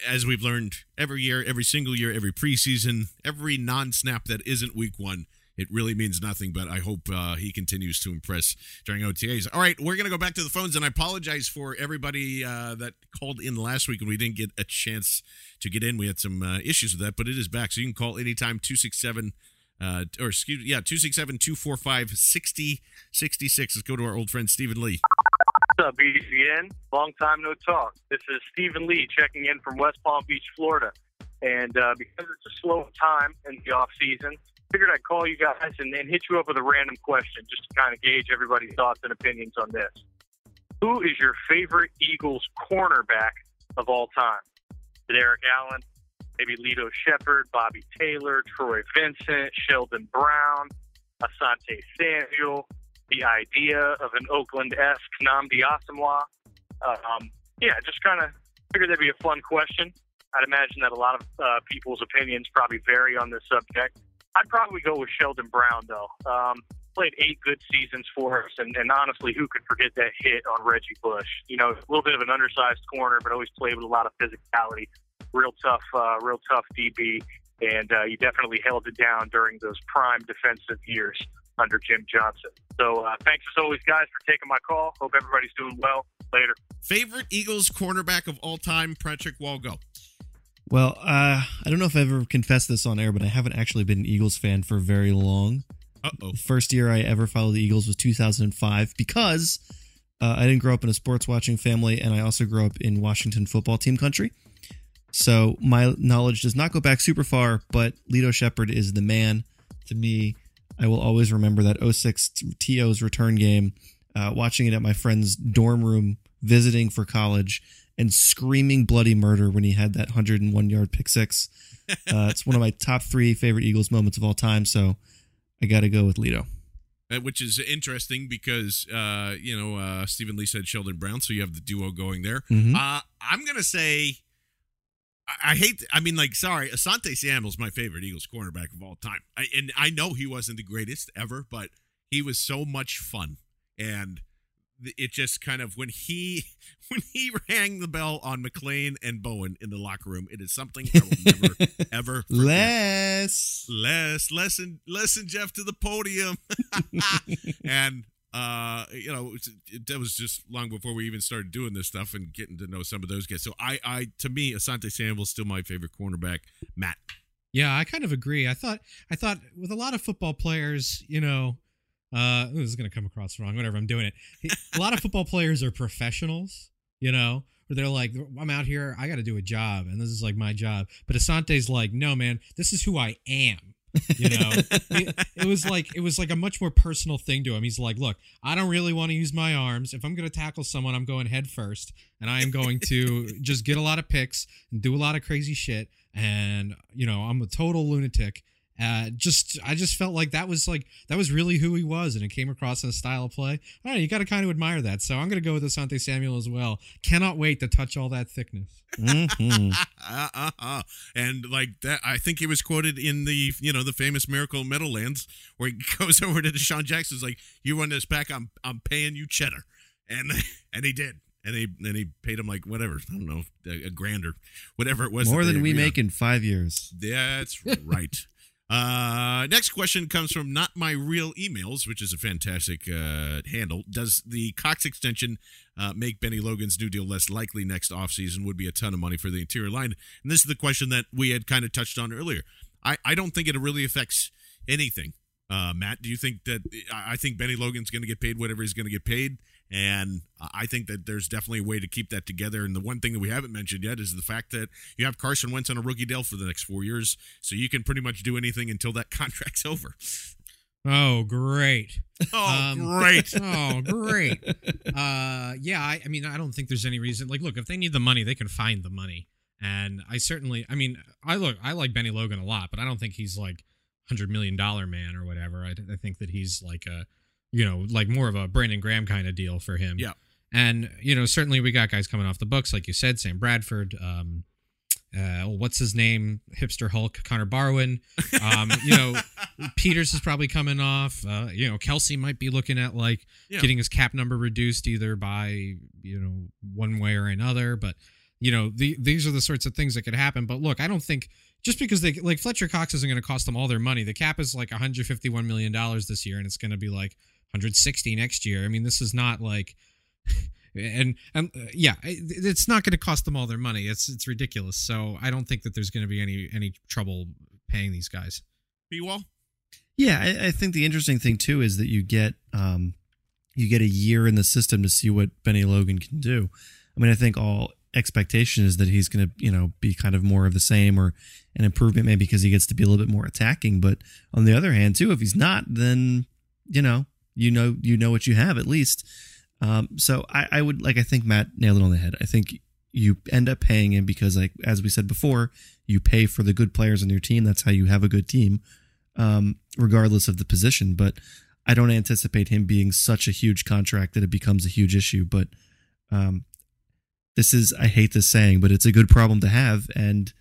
D: As we've learned every year, every single year, every preseason, every non-snap that isn't week one, it really means nothing. But I hope uh, he continues to impress during OTAs. All right, we're gonna go back to the phones, and I apologize for everybody uh, that called in last week and we didn't get a chance to get in. We had some uh, issues with that, but it is back, so you can call anytime two six seven uh, or excuse yeah, 267 245 6066. Let's go to our old friend Stephen Lee.
H: What's up, BGN? Long time no talk. This is Stephen Lee checking in from West Palm Beach, Florida. And uh, because it's a slow time in the off season, figured I'd call you guys and, and hit you up with a random question just to kind of gauge everybody's thoughts and opinions on this. Who is your favorite Eagles cornerback of all time? Derek Allen, maybe Lito Shepard, Bobby Taylor, Troy Vincent, Sheldon Brown, Asante Samuel, the idea of an Oakland-esque Nnamdi Asomugha. Um, yeah, just kind of figured that'd be a fun question. I'd imagine that a lot of uh, people's opinions probably vary on this subject. I'd probably go with Sheldon Brown, though. Um, played eight good seasons for us, and, and honestly, who could forget that hit on Reggie Bush? You know, a little bit of an undersized corner, but always played with a lot of physicality. Real tough, uh, real tough DB, and uh, you definitely held it down during those prime defensive years under Jim Johnson. So uh, thanks as always, guys, for taking my call. Hope everybody's doing well. Later.
D: Favorite Eagles cornerback of all time, Patrick Walgo.
E: Well, uh, I don't know if I've ever confessed this on air, but I haven't actually been an Eagles fan for very long.
D: Uh oh.
E: The first year I ever followed the Eagles was 2005 because uh, I didn't grow up in a sports watching family, and I also grew up in Washington football team country. So my knowledge does not go back super far, but Lito Shepard is the man to me. I will always remember that 06 TO's return game, uh, watching it at my friend's dorm room, visiting for college, and screaming bloody murder when he had that 101 yard pick six. Uh, it's one of my top three favorite Eagles moments of all time. So I got to go with Lito.
D: Uh, which is interesting because uh, you know uh, Stephen Lee said Sheldon Brown, so you have the duo going there.
E: Mhm.
D: Uh, I'm gonna say I, I hate. I mean, like, sorry, Asante Samuel's my favorite Eagles cornerback of all time, I, and I know he wasn't the greatest ever, but he was so much fun, and it just kind of when he when he rang the bell on McLane and Bowen in the locker room, it is something I will never ever forget.
E: Less.
D: less listen listen Jeff to the podium, and uh you know it, it, that was just long before we even started doing this stuff and getting to know some of those guys. So I I to me Asante Samuel's still my favorite cornerback. Matt.
F: Yeah, I kind of agree. I thought I thought with a lot of football players, you know, uh this is to come across wrong Whatever, I'm doing it. A lot of football players are professionals, you know, where they're like I'm out here, I got to do a job and this is like my job. But Asante's like, "No, man, this is who I am." you know it, it, was like it was like a much more personal thing to him he's like look i don't really want to use my arms if i'm going to tackle someone i'm going head first and i am going to just get a lot of picks and do a lot of crazy shit and you know i'm a total lunatic uh, just I just felt like that was like that was really who he was, and it came across in a style of play. All right, you got to kind of admire that. So I'm going to go with Asante Samuel as well. Cannot wait to touch all that thickness.
E: Mm-hmm.
D: uh, uh, uh. And like that, I think he was quoted in the you know the famous Miracle Meadowlands where he goes over to DeSean Jackson's like, "You run this back, I'm I'm paying you cheddar," and and he did. And he and he paid him like whatever I don't know a, a grand or whatever it was.
E: More than
D: they
E: we
D: agreed
E: make in five years.
D: That's right. Uh, next question comes from not my real emails, which is a fantastic uh, handle. Does the Cox extension uh, make Bennie Logan's new deal less likely next offseason? Would be a ton of money for the interior line. And this is the question that we had kind of touched on earlier. I, I don't think it really affects anything. Uh, Matt, do you think that I think Benny Logan's going to get paid whatever he's going to get paid? And I think that there's definitely a way to keep that together. And the one thing that we haven't mentioned yet is the fact that you have Carson Wentz on a rookie deal for the next four years. So you can pretty much do anything until that contract's over.
F: Oh, great.
D: Oh,
F: Um,
D: great.
F: oh, great. Uh, yeah, I, I mean, I don't think there's any reason. Like, look, if they need the money, they can find the money. And I certainly, I mean, I look, I like Bennie Logan a lot, but I don't think he's like hundred million dollar man or whatever. I, I think that he's like a, you know, like more of a Brandon Graham kind of deal for him.
D: Yeah.
F: And you know, certainly we got guys coming off the books, like you said, Sam Bradford. Um, uh, what's his name? Hipster Hulk, Connor Barwin. Um, you know, Peters is probably coming off. Uh, you know, Kelce might be looking at like
D: Yeah.
F: getting his cap number reduced either by you know one way or another. But you know, the, these are the sorts of things that could happen. But look, I don't think just because they like Fletcher Cox isn't going to cost them all their money. The cap is like 151 million dollars this year, and it's going to be like 160 next year. I mean, this is not like. And and uh, yeah, it- it's not going to cost them all their money. It's it's ridiculous. So I don't think that there's going to be any any trouble paying these guys.
D: B-Wall?
E: Yeah, I, I think the interesting thing too is that you get um, you get a year in the system to see what Bennie Logan can do. I mean, I think all expectation is that he's going to you know be kind of more of the same or an improvement maybe because he gets to be a little bit more attacking. But on the other hand, too, if he's not, then you know you know you know what you have at least. Um, so I, I would like I think Matt nailed it on the head. I think you end up paying him because like as we said before, you pay for the good players on your team. That's how you have a good team um, regardless of the position. But I don't anticipate him being such a huge contract that it becomes a huge issue. But um, this is, I hate this saying, but it's a good problem to have. And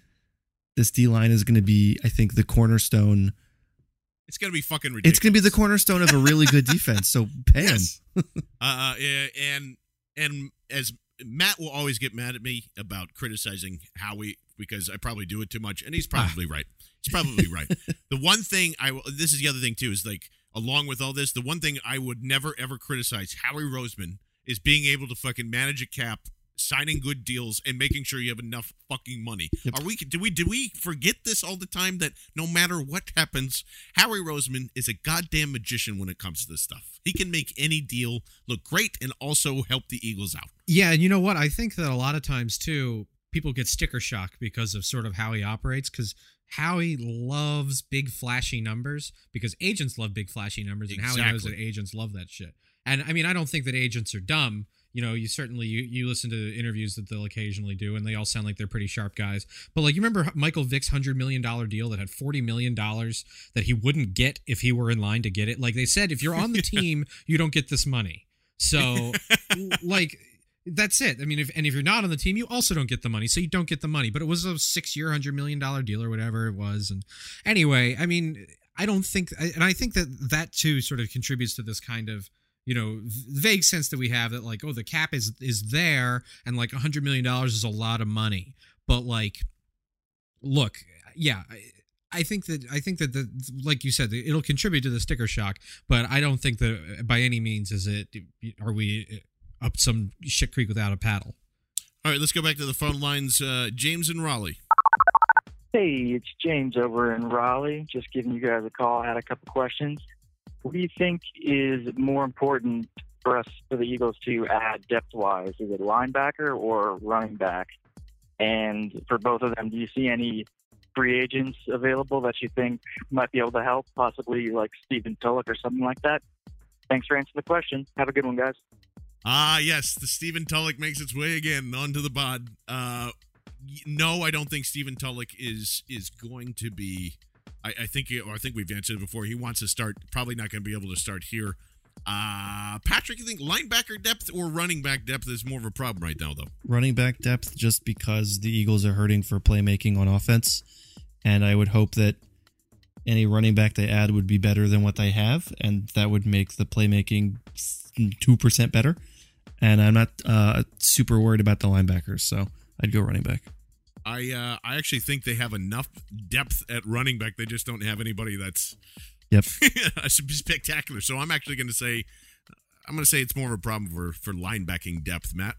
E: this D line is going to be, I think, the cornerstone.
D: It's going to be fucking ridiculous.
E: It's going to be the cornerstone of a really good defense. So pay
D: Yes.
E: him.
D: uh, and and as Matt will always get mad at me about criticizing Howie because I probably do it too much, and he's probably right. He's probably right. The one thing I this is the other thing too is like along with all this, the one thing I would never ever criticize Howie Roseman is being able to fucking manage a cap. Signing good deals and making sure you have enough fucking money. Are we? Do we? Do we forget this all the time? That no matter what happens, Howie Roseman is a goddamn magician when it comes to this stuff. He can make any deal look great and also help the Eagles out.
F: Yeah, and you know what? I think that a lot of times too, people get sticker shock because of sort of how he operates. Because Howie loves big flashy numbers because agents love big flashy numbers, and Howie knows that agents love that shit. And I mean, I don't think that agents are dumb. You know, you certainly you, you listen to interviews that they'll occasionally do, and they all sound like they're pretty sharp guys. But like, you remember Michael Vick's hundred million dollar deal that had forty million dollars that he wouldn't get if he were in line to get it. Like they said, if you're on the team, you don't get this money. So, like that's it. I mean, if and if you're not on the team, you also don't get the money, so you don't get the money. But it was a six-year, hundred million dollar deal or whatever it was. And anyway, I mean, I don't think, and I think that that too sort of contributes to this kind of you know vague sense that we have that like oh the cap is is there and like a hundred million dollars is a lot of money, but like, look, yeah. I think that I think that the like you said it'll contribute to the sticker shock, but I don't think that by any means is it are we up some shit creek without a paddle.
D: All right, let's go back to the phone lines. Uh, James in Raleigh.
I: Hey, it's James over in Raleigh. Just giving you guys a call. I had a couple questions. What do you think is more important for us for the Eagles to add depth wise? Is it linebacker or running back? And for both of them, do you see any free agents available that you think might be able to help, possibly like Stephen Tulloch or something like that? Thanks for answering the question. Have a good one, guys.
D: Ah, yes, the Stephen Tulloch makes its way again onto the pod. Uh, no, I don't think Stephen Tulloch is is going to be. I, I think, or I think we've answered before. He wants to start. Probably not going to be able to start here. Uh, Patrick, you think linebacker depth or running back depth is more of a problem right now, though?
E: Running back depth, just because the Eagles are hurting for playmaking on offense, and I would hope that any running back they add would be better than what they have, and that would make the playmaking two percent better and I'm not uh, super worried about the linebackers, so I'd go running back.
D: I uh, I actually think they have enough depth at running back. They just don't have anybody that's
E: yep
D: spectacular. So I'm actually going to say I'm going to say it's more of a problem for for linebacking depth, Matt.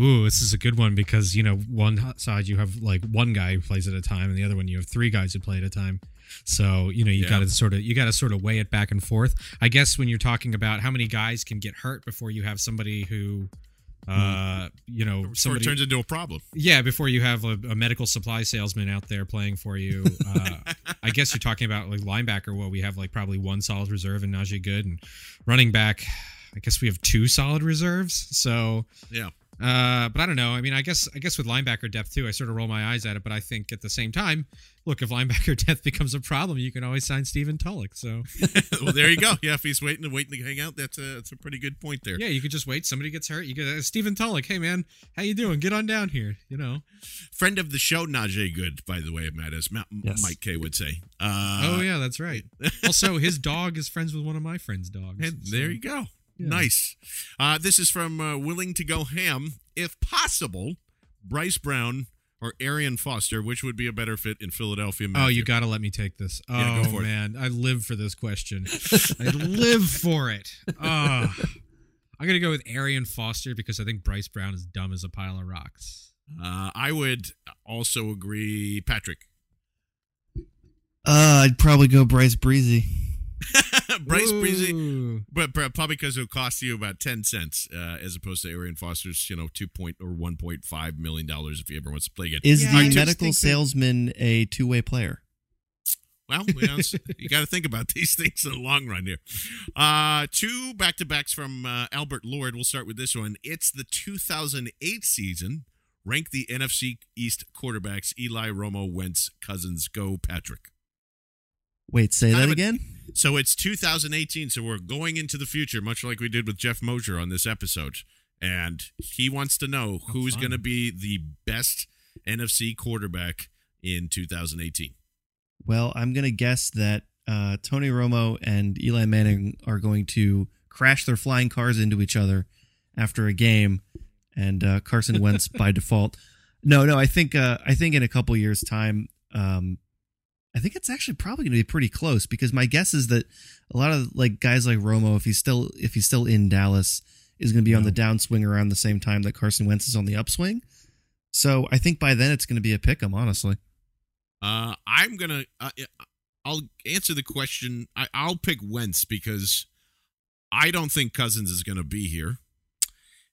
F: Ooh, this is a good one because you know one side you have like one guy who plays at a time, and the other one you have three guys who play at a time. So you know you yeah. got to sort of you got to sort of weigh it back and forth. I guess when you're talking about how many guys can get hurt before you have somebody who uh you know somebody
D: turns into a problem.
F: Yeah before you have a, a medical supply salesman out there playing for you uh i guess you're talking about like linebacker. Well we have like probably one solid reserve and najee goode and running back i guess we have two solid reserves. So
D: yeah
F: uh, but I don't know. I mean, I guess I guess with linebacker depth too, I sort of roll my eyes at it. But I think at the same time, look, if linebacker depth becomes a problem, you can always sign Stephen Tulloch. So,
D: well, there you go. Yeah, if he's waiting and waiting to hang out, that's a that's a pretty good point there.
F: Yeah, you could just wait. Somebody gets hurt. You get uh, Stephen Tulloch. Hey man, how you doing? Get on down here. You know,
D: friend of the show, Najee Goode, by the way, Matt, as Ma- yes. Mike K would say.
F: Uh, oh yeah, that's right. also, his dog is friends with one of my friends' dogs.
D: And so. there you go. Yeah. Nice. Uh, this is from uh, Willing to Go Ham. If possible, Bryce Brown or Arian Foster, which would be a better fit in Philadelphia?
F: Matthew? Oh, you got to let me take this. Yeah, oh, man. I live for this question. I live for it. Oh. I'm going to go with Arian Foster because I think Bryce Brown is dumb as a pile of rocks.
D: Uh, I would also agree, Patrick.
E: Uh, I'd probably go Bryce Breezy.
D: Bryce Ooh. Breezy, but probably because it'll cost you about ten cents uh, as opposed to Arian Foster's, you know, two point or one point five million dollars if he ever wants to play again.
E: Is yeah, the medical salesman that, a two way player?
D: Well, you, know, you got to think about these things in the long run here. Uh, two back to backs from uh, Albert Lord. We'll start with this one. It's the 2008 season. Rank the NFC East quarterbacks: Eli, Romo, Wentz, Cousins. Go, Patrick.
E: Wait, say kind that again.
D: So it's 2018, so we're going into the future, much like we did with Jeff Mosier on this episode. And he wants to know oh, who's going to be the best NFC quarterback in 2018.
E: Well, I'm going to guess that uh, Tony Romo and Eli Manning are going to crash their flying cars into each other after a game, and uh, Carson Wentz by default. No, no, I think uh, I think in a couple years' time, um, I think it's actually probably going to be pretty close because my guess is that a lot of like guys like Romo, if he's still if he's still in Dallas, is going to be on the downswing around the same time that Carson Wentz is on the upswing. So I think by then it's going to be a pick 'em, honestly.
D: Uh, I'm gonna uh, I'll answer the question. I, I'll pick Wentz because I don't think Cousins is going to be here,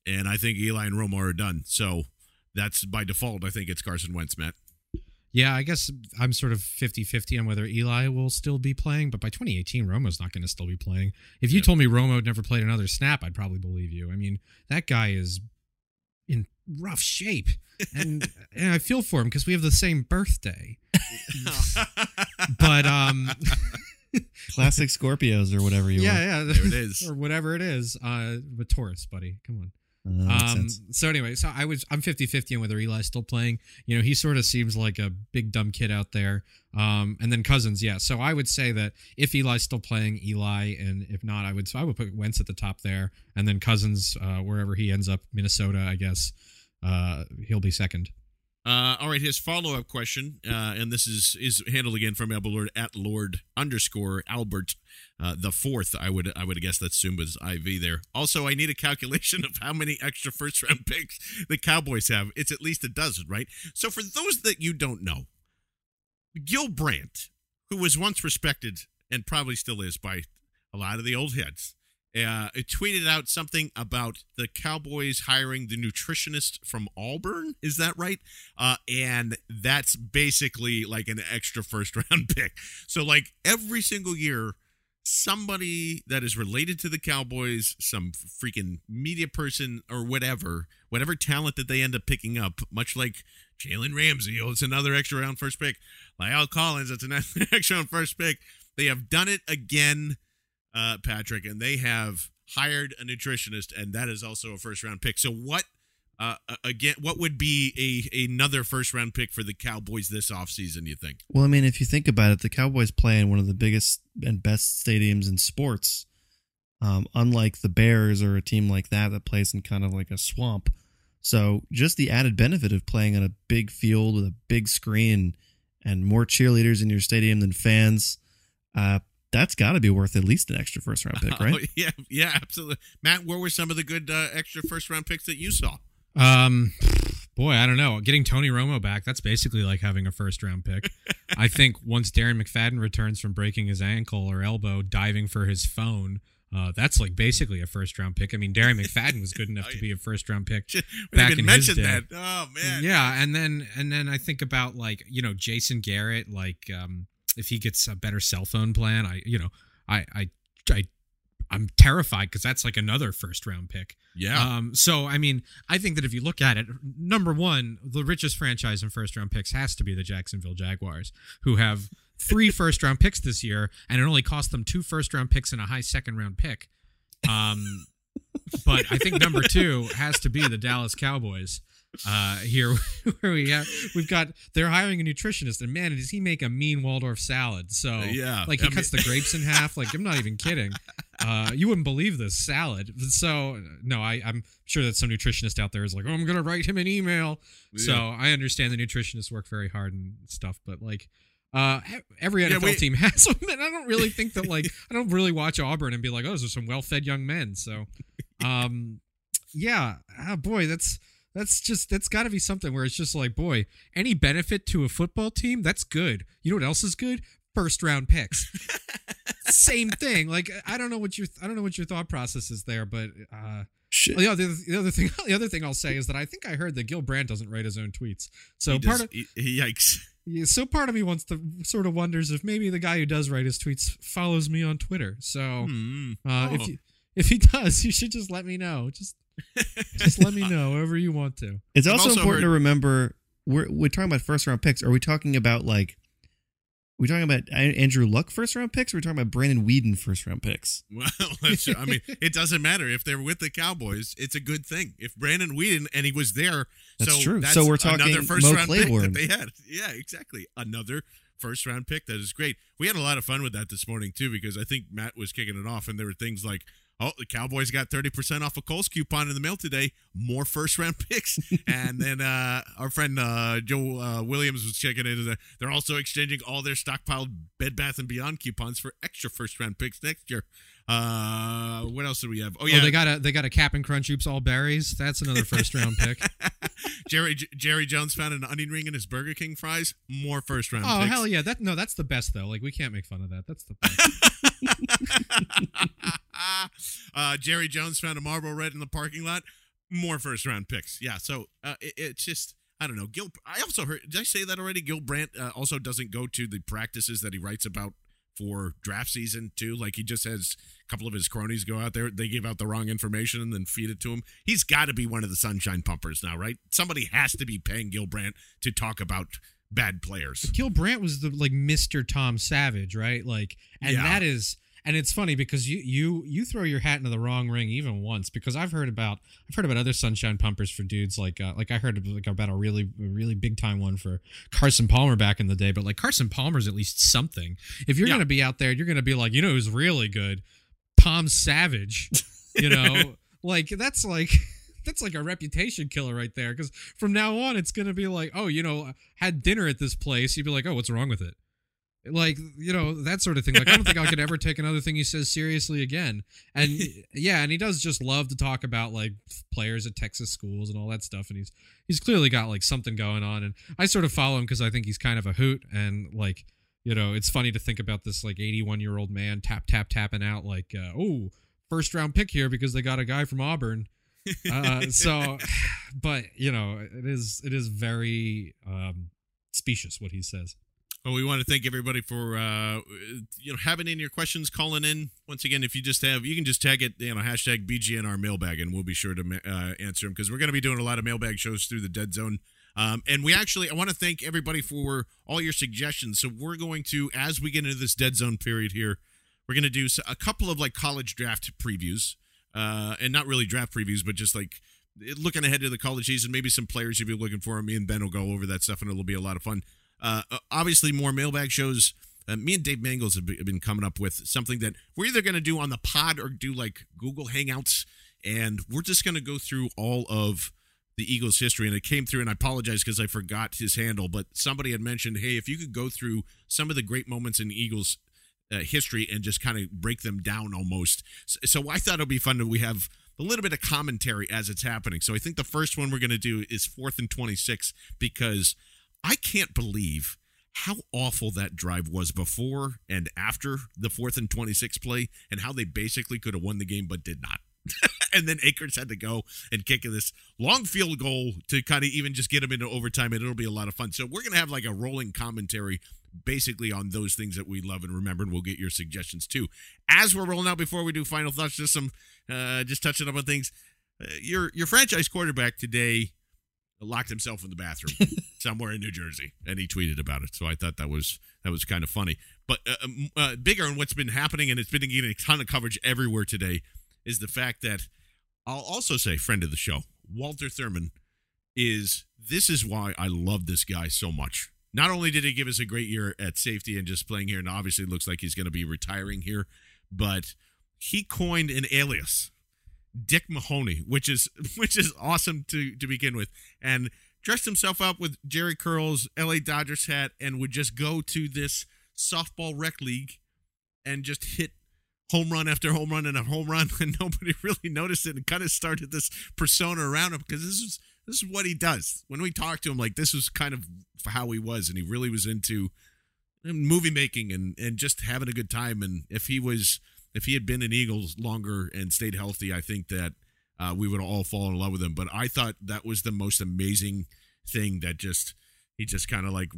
D: and I think Eli and Romo are done. So that's by default. I think it's Carson Wentz, Matt.
F: Yeah, I guess I'm sort of 50 50 on whether Eli will still be playing, but by 2018, Romo's not going to still be playing. If you yeah. told me Romo never played another snap, I'd probably believe you. I mean, that guy is in rough shape. And, and I feel for him because we have the same birthday. but, um,
E: classic Scorpios or whatever you
F: yeah,
E: want.
F: Yeah,
D: There it is.
F: or whatever it is. Uh, but Taurus, buddy. Come on.
E: Makes
F: Um, so anyway, so I was I'm 50-50 on whether Eli's still playing. You know, he sort of seems like a big dumb kid out there. Um, and then Cousins, yeah. So I would say that if Eli's still playing, Eli, and if not, I would so I would put Wentz at the top there, and then Cousins uh, wherever he ends up, Minnesota, I guess. Uh, he'll be second.
D: Uh, all right, his follow up question, uh, and this is is handled again from Albert at Lord underscore Albert uh, the fourth. I would I would guess that's Zumba's IV there. Also, I need a calculation of how many extra first round picks the Cowboys have. It's at least a dozen, right? So for those that you don't know, Gil Brandt, who was once respected and probably still is by a lot of the old heads, uh, it tweeted out something about the Cowboys hiring the nutritionist from Auburn. Is that right? Uh, and that's basically like an extra first round pick. So, like every single year, somebody that is related to the Cowboys, some freaking media person or whatever, whatever talent that they end up picking up, much like Jalen Ramsey, oh, it's another extra round first pick. La'el Collins, it's another extra round first pick. They have done it again uh, Patrick, and they have hired a nutritionist, and that is also a first round pick. So, what uh, again? What would be a another first round pick for the Cowboys this offseason, You think?
E: Well, I mean, if you think about it, the Cowboys play in one of the biggest and best stadiums in sports. Um, unlike the Bears or a team like that that plays in kind of like a swamp. So just the added benefit of playing on a big field with a big screen and more cheerleaders in your stadium than fans, uh, that's got to be worth at least an extra first round pick, right?
D: Oh, yeah, yeah, absolutely. Matt, where were some of the good uh, extra first round picks that you saw?
F: Um, boy, I don't know. Getting Tony Romo back, that's basically like having a first round pick. I think once Darren McFadden returns from breaking his ankle or elbow, diving for his phone, uh, that's like basically a first round pick. I mean, Darren McFadden was good enough to be a first round pick
D: We
F: back
D: didn't
F: in
D: mention
F: his day.
D: that. Oh man,
F: Yeah, and then and then I think about like you know Jason Garrett, like um, if he gets a better cell phone plan, I you know I I I I'm terrified because that's like another first round pick.
D: Yeah.
F: Um. So I mean, I think that if you look at it, number one, the richest franchise in first round picks has to be the Jacksonville Jaguars, who have three first round picks this year, and it only cost them two first round picks and a high second round pick. Um. but I think number two has to be the Dallas Cowboys. Uh, here where we have we've got they're hiring a nutritionist and man does he make a mean Waldorf salad so
D: Uh, yeah,
F: like he
D: I
F: cuts
D: mean-
F: the grapes in half like I'm not even kidding uh, you wouldn't believe this salad so no I, I'm sure that some nutritionist out there is like oh I'm gonna write him an email so I understand the nutritionists work very hard and stuff but like uh, every
D: Yeah,
F: NFL
D: wait.
F: team has them, and I don't really think that like I don't really watch Auburn and be like, oh, those are some well-fed young men. So, um, yeah, ah, boy, that's that's just that's got to be something where it's just like, boy, any benefit to a football team, that's good. You know what else is good? First round picks. Same thing. Like I don't know what your I don't know what your thought process is there, but uh,
E: Shit.
F: the other the other thing the other thing I'll say is that I think I heard that Gil Brandt doesn't write his own tweets. So
D: He
F: part
D: does-
F: of
D: he- yikes.
F: yeah, so part of me wants to sort of wonders if maybe the guy who does write his tweets follows me on Twitter. So
D: Hmm.
F: uh,
D: Oh.
F: if you, if he does, you should just let me know. Just just let me know however you want to.
E: It's also,
D: also
E: important
D: heard-
E: to remember we're we're talking about first round picks. Are we talking about like we talking about Andrew Luck first round picks? Or are we talking about Brandon Weeden first round picks?
D: Well, I mean, it doesn't matter if they're with the Cowboys. It's a good thing. If Brandon Weeden and he was there,
E: That's
D: so
E: true.
D: That's
E: So we're talking
D: another first
E: Mo
D: round pick that they had. Yeah, exactly. Another first round pick. That is great. We had a lot of fun with that this morning too, because I think Matt was kicking it off, and there were things like. Oh, the Cowboys got 30% off a Kohl's coupon in the mail today. More first round picks. and then uh, our friend uh, Joe uh, Williams was checking in. and They're also exchanging all their stockpiled Bed Bath and Beyond coupons for extra first round picks next year. Uh, what else do we have? Oh,
F: Oh,
D: yeah.
F: they got a they got a Cap'n Crunch Oops All Berries. That's another first round pick.
D: Jerry Jerry Jones found an onion ring in his Burger King fries. More first round
F: Oh
D: picks.
F: hell yeah! That no, that's the best though. Like we can't make fun of that. That's the best.
D: uh, Jerry Jones found a Marlboro Red in the parking lot. More first round picks. Yeah. So uh, it, it's just I don't know. Gil. I also heard. Did I say that already? Gil Brandt uh, also doesn't go to the practices that he writes about for draft season too. Like he just has a couple of his cronies go out there. They give out the wrong information and then feed it to him. He's got to be one of the sunshine pumpers now, right? Somebody has to be paying Gil Brandt to talk about bad players.
F: Gil Brandt was the like Mr. Tom Savage, right? Like, and
D: Yeah.
F: that is and it's funny because you you you throw your hat into the wrong ring even once because I've heard about I've heard about other sunshine pumpers for dudes like uh, like I heard like about a really really big time one for Carson Palmer back in the day, but like Carson Palmer's at least something. If you're
D: Yeah.
F: gonna be out there, you're gonna be like, you know, who's really good, Palm Savage, you know, like that's like. That's like a reputation killer right there. Because from now on, it's gonna be like, oh, you know, had dinner at this place. You'd be like, oh, what's wrong with it? like you know that sort of thing like i don't think i could ever take another thing he says seriously again and yeah and he does just love to talk about like players at texas schools and all that stuff and he's he's clearly got like something going on and i sort of follow him because i think he's kind of a hoot and like you know it's funny to think about this like 81 year old man tap tap tapping out like uh, oh first round pick here because they got a guy from auburn uh, so but you know it is it is very um specious what he says
D: Well, we want to thank everybody for uh, you know having in your questions, calling in. Once again, if you just have, you can just tag it, you know, hashtag BGNR mailbag, and we'll be sure to ma- uh, answer them because we're going to be doing a lot of mailbag shows through the Dead Zone. Um, and we actually, I want to thank everybody for all your suggestions. So we're going to, as we get into this Dead Zone period here, we're going to do a couple of like college draft previews, uh, and not really draft previews, but just like looking ahead to the college season, maybe some players if you're looking for. Me and Ben will go over that stuff, and it'll be a lot of fun. Uh, obviously, more mailbag shows. Uh, me and Dave be- have been coming up with something that we're either going to do on the pod or do like Google Hangouts, and we're just going to go through all of the Eagles' history. And it came through, and I apologize because I forgot his handle, but somebody had mentioned, hey, if you could go through some of the great moments in Eagles uh, history and just kind of break them down almost. So, so I thought it'd be fun that we have a little bit of commentary as it's happening. So I think the first one we're going to do is fourth and 26 because I can't believe how awful that drive was before and after the fourth and 26 play and how they basically could have won the game but did not. and then Akers had to go and kick this long field goal to kind of even just get him into overtime, and it'll be a lot of fun. So we're gonna have like a rolling commentary, basically on those things that we love and remember, and we'll get your suggestions too. As we're rolling out, before we do final thoughts, just some, uh, just touching up on things. Uh, your your franchise quarterback today locked himself in the bathroom somewhere in New Jersey, and he tweeted about it. So I thought that was that was kind of funny. But uh, um, uh, bigger and what's been happening, and it's been getting a ton of coverage everywhere today, is the fact that I'll also say, friend of the show, Walter Thurmond, is this is why I love this guy so much. Not only did he give us a great year at safety and just playing here, and obviously looks like he's going to be retiring here, but he coined an alias, Dick Mahoney, which is which is awesome to to begin with, and dressed himself up with Jheri curl's L.A. Dodgers hat and would just go to this softball rec league and just hit home run after home run and a home run, and nobody really noticed it, and kind of started this persona around him because this is this is what he does. When we talked to him, like this was kind of how he was, and he really was into movie making and and just having a good time. And if he was if he had been in Eagles longer and stayed healthy, I think that uh, we would all fall in love with him. But I thought that was the most amazing thing that just he just kind of like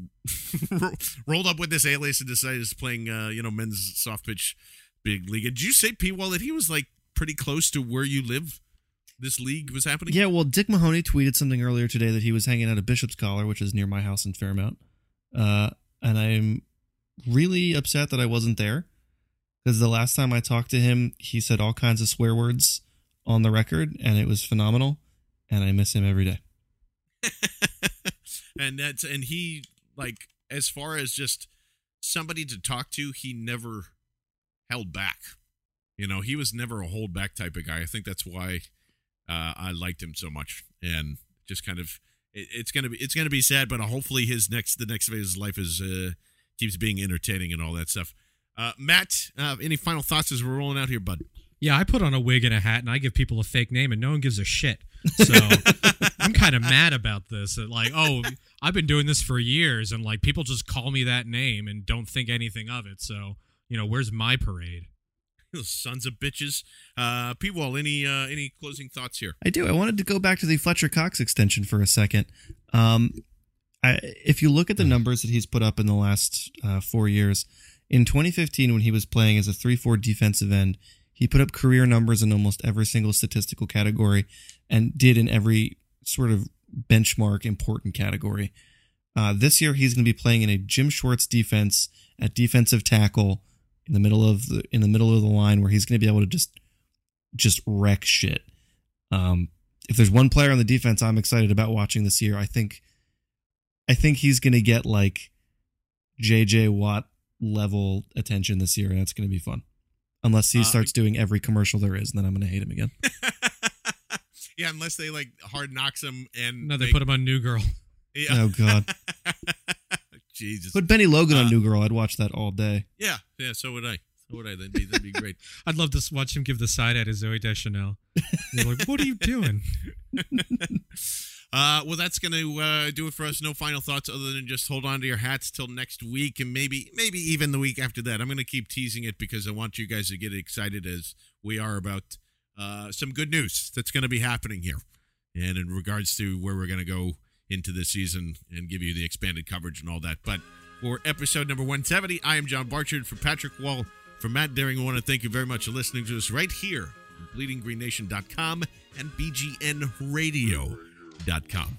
D: rolled up with this alias and decided he's playing uh, you know men's soft pitch big league. And Did you say P Wall that he was like pretty close to where you live? This league was happening.
E: Yeah, well, Dick Mahoney tweeted something earlier today that he was hanging out at Bishop's Collar, which is near my house in Fairmount. Uh, and I'm really upset that I wasn't there because the last time I talked to him, he said all kinds of swear words on the record, and it was phenomenal. And I miss him every day.
D: and that's and he like as far as just somebody to talk to, he never held back. You know, he was never a hold back type of guy. I think that's why uh, I liked him so much, and just kind of it, it's gonna be it's gonna be sad, but hopefully his next the next phase of his life is uh, keeps being entertaining and all that stuff. Uh, Matt, uh, any final thoughts as we're rolling out here, bud?
F: Yeah, I put on a wig and a hat and I give people a fake name and no one gives a shit. So I'm kind of mad about this. Like, oh, I've been doing this for years and like people just call me that name and don't think anything of it. So, you know, where's my parade?
D: Those sons of bitches. Uh, P Wall, any uh, any closing thoughts here?
E: I do. I wanted to go back to the Fletcher Cox extension for a second. Um, I, if you look at the numbers that he's put up in the last uh, four years, in 2015, when he was playing as a 3 4 defensive end, he put up career numbers in almost every single statistical category and did in every sort of benchmark important category. Uh, this year, he's going to be playing in a Jim Schwartz defense at defensive tackle in the middle of the in the middle of the line where he's going to be able to just just wreck shit. Um, if there's one player on the defense I'm excited about watching this year, I think I think he's going to get like JJ Watt level attention this year, and that's going to be fun. Unless he
D: Uh,
E: starts doing every commercial there is, and then I'm going to hate him again.
D: Yeah, unless they like hard knocks him and
F: No, they
D: make-
F: put him on New Girl.
D: Yeah.
E: Oh God.
D: Jesus.
E: Put Bennie Logan
D: Uh,
E: on New Girl. I'd watch that all day.
D: Yeah, yeah. So would I. So would I. That'd be that'd be great.
F: I'd love to watch him give the side eye to Zooey Deschanel. You're like, what are you doing?
D: Uh, well, that's going to uh, do it for us. No final thoughts other than just hold on to your hats till next week, and maybe maybe even the week after that. I'm going to keep teasing it because I want you guys to get excited as we are about uh, some good news that's going to be happening here, and in regards to where we're going to go into this season and give you the expanded coverage and all that. But for episode number 170, I am John Barchard for Patrick Wall for Matt Daring. I want to thank you very much for listening to us right here on BleedingGreenNation.com and BGNRadio.com.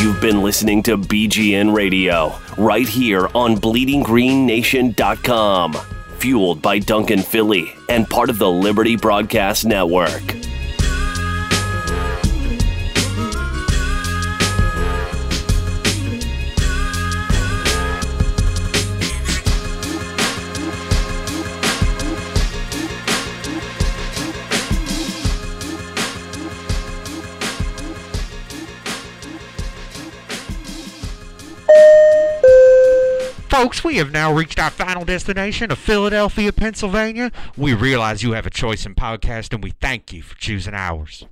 A: You've been listening to BGN Radio right here on BleedingGreenNation.com, fueled by Duncan Philly and part of the Liberty Broadcast Network.
J: Folks, we have now reached our final destination of Philadelphia, Pennsylvania. We realize you have a choice in podcast, and we thank you for choosing ours.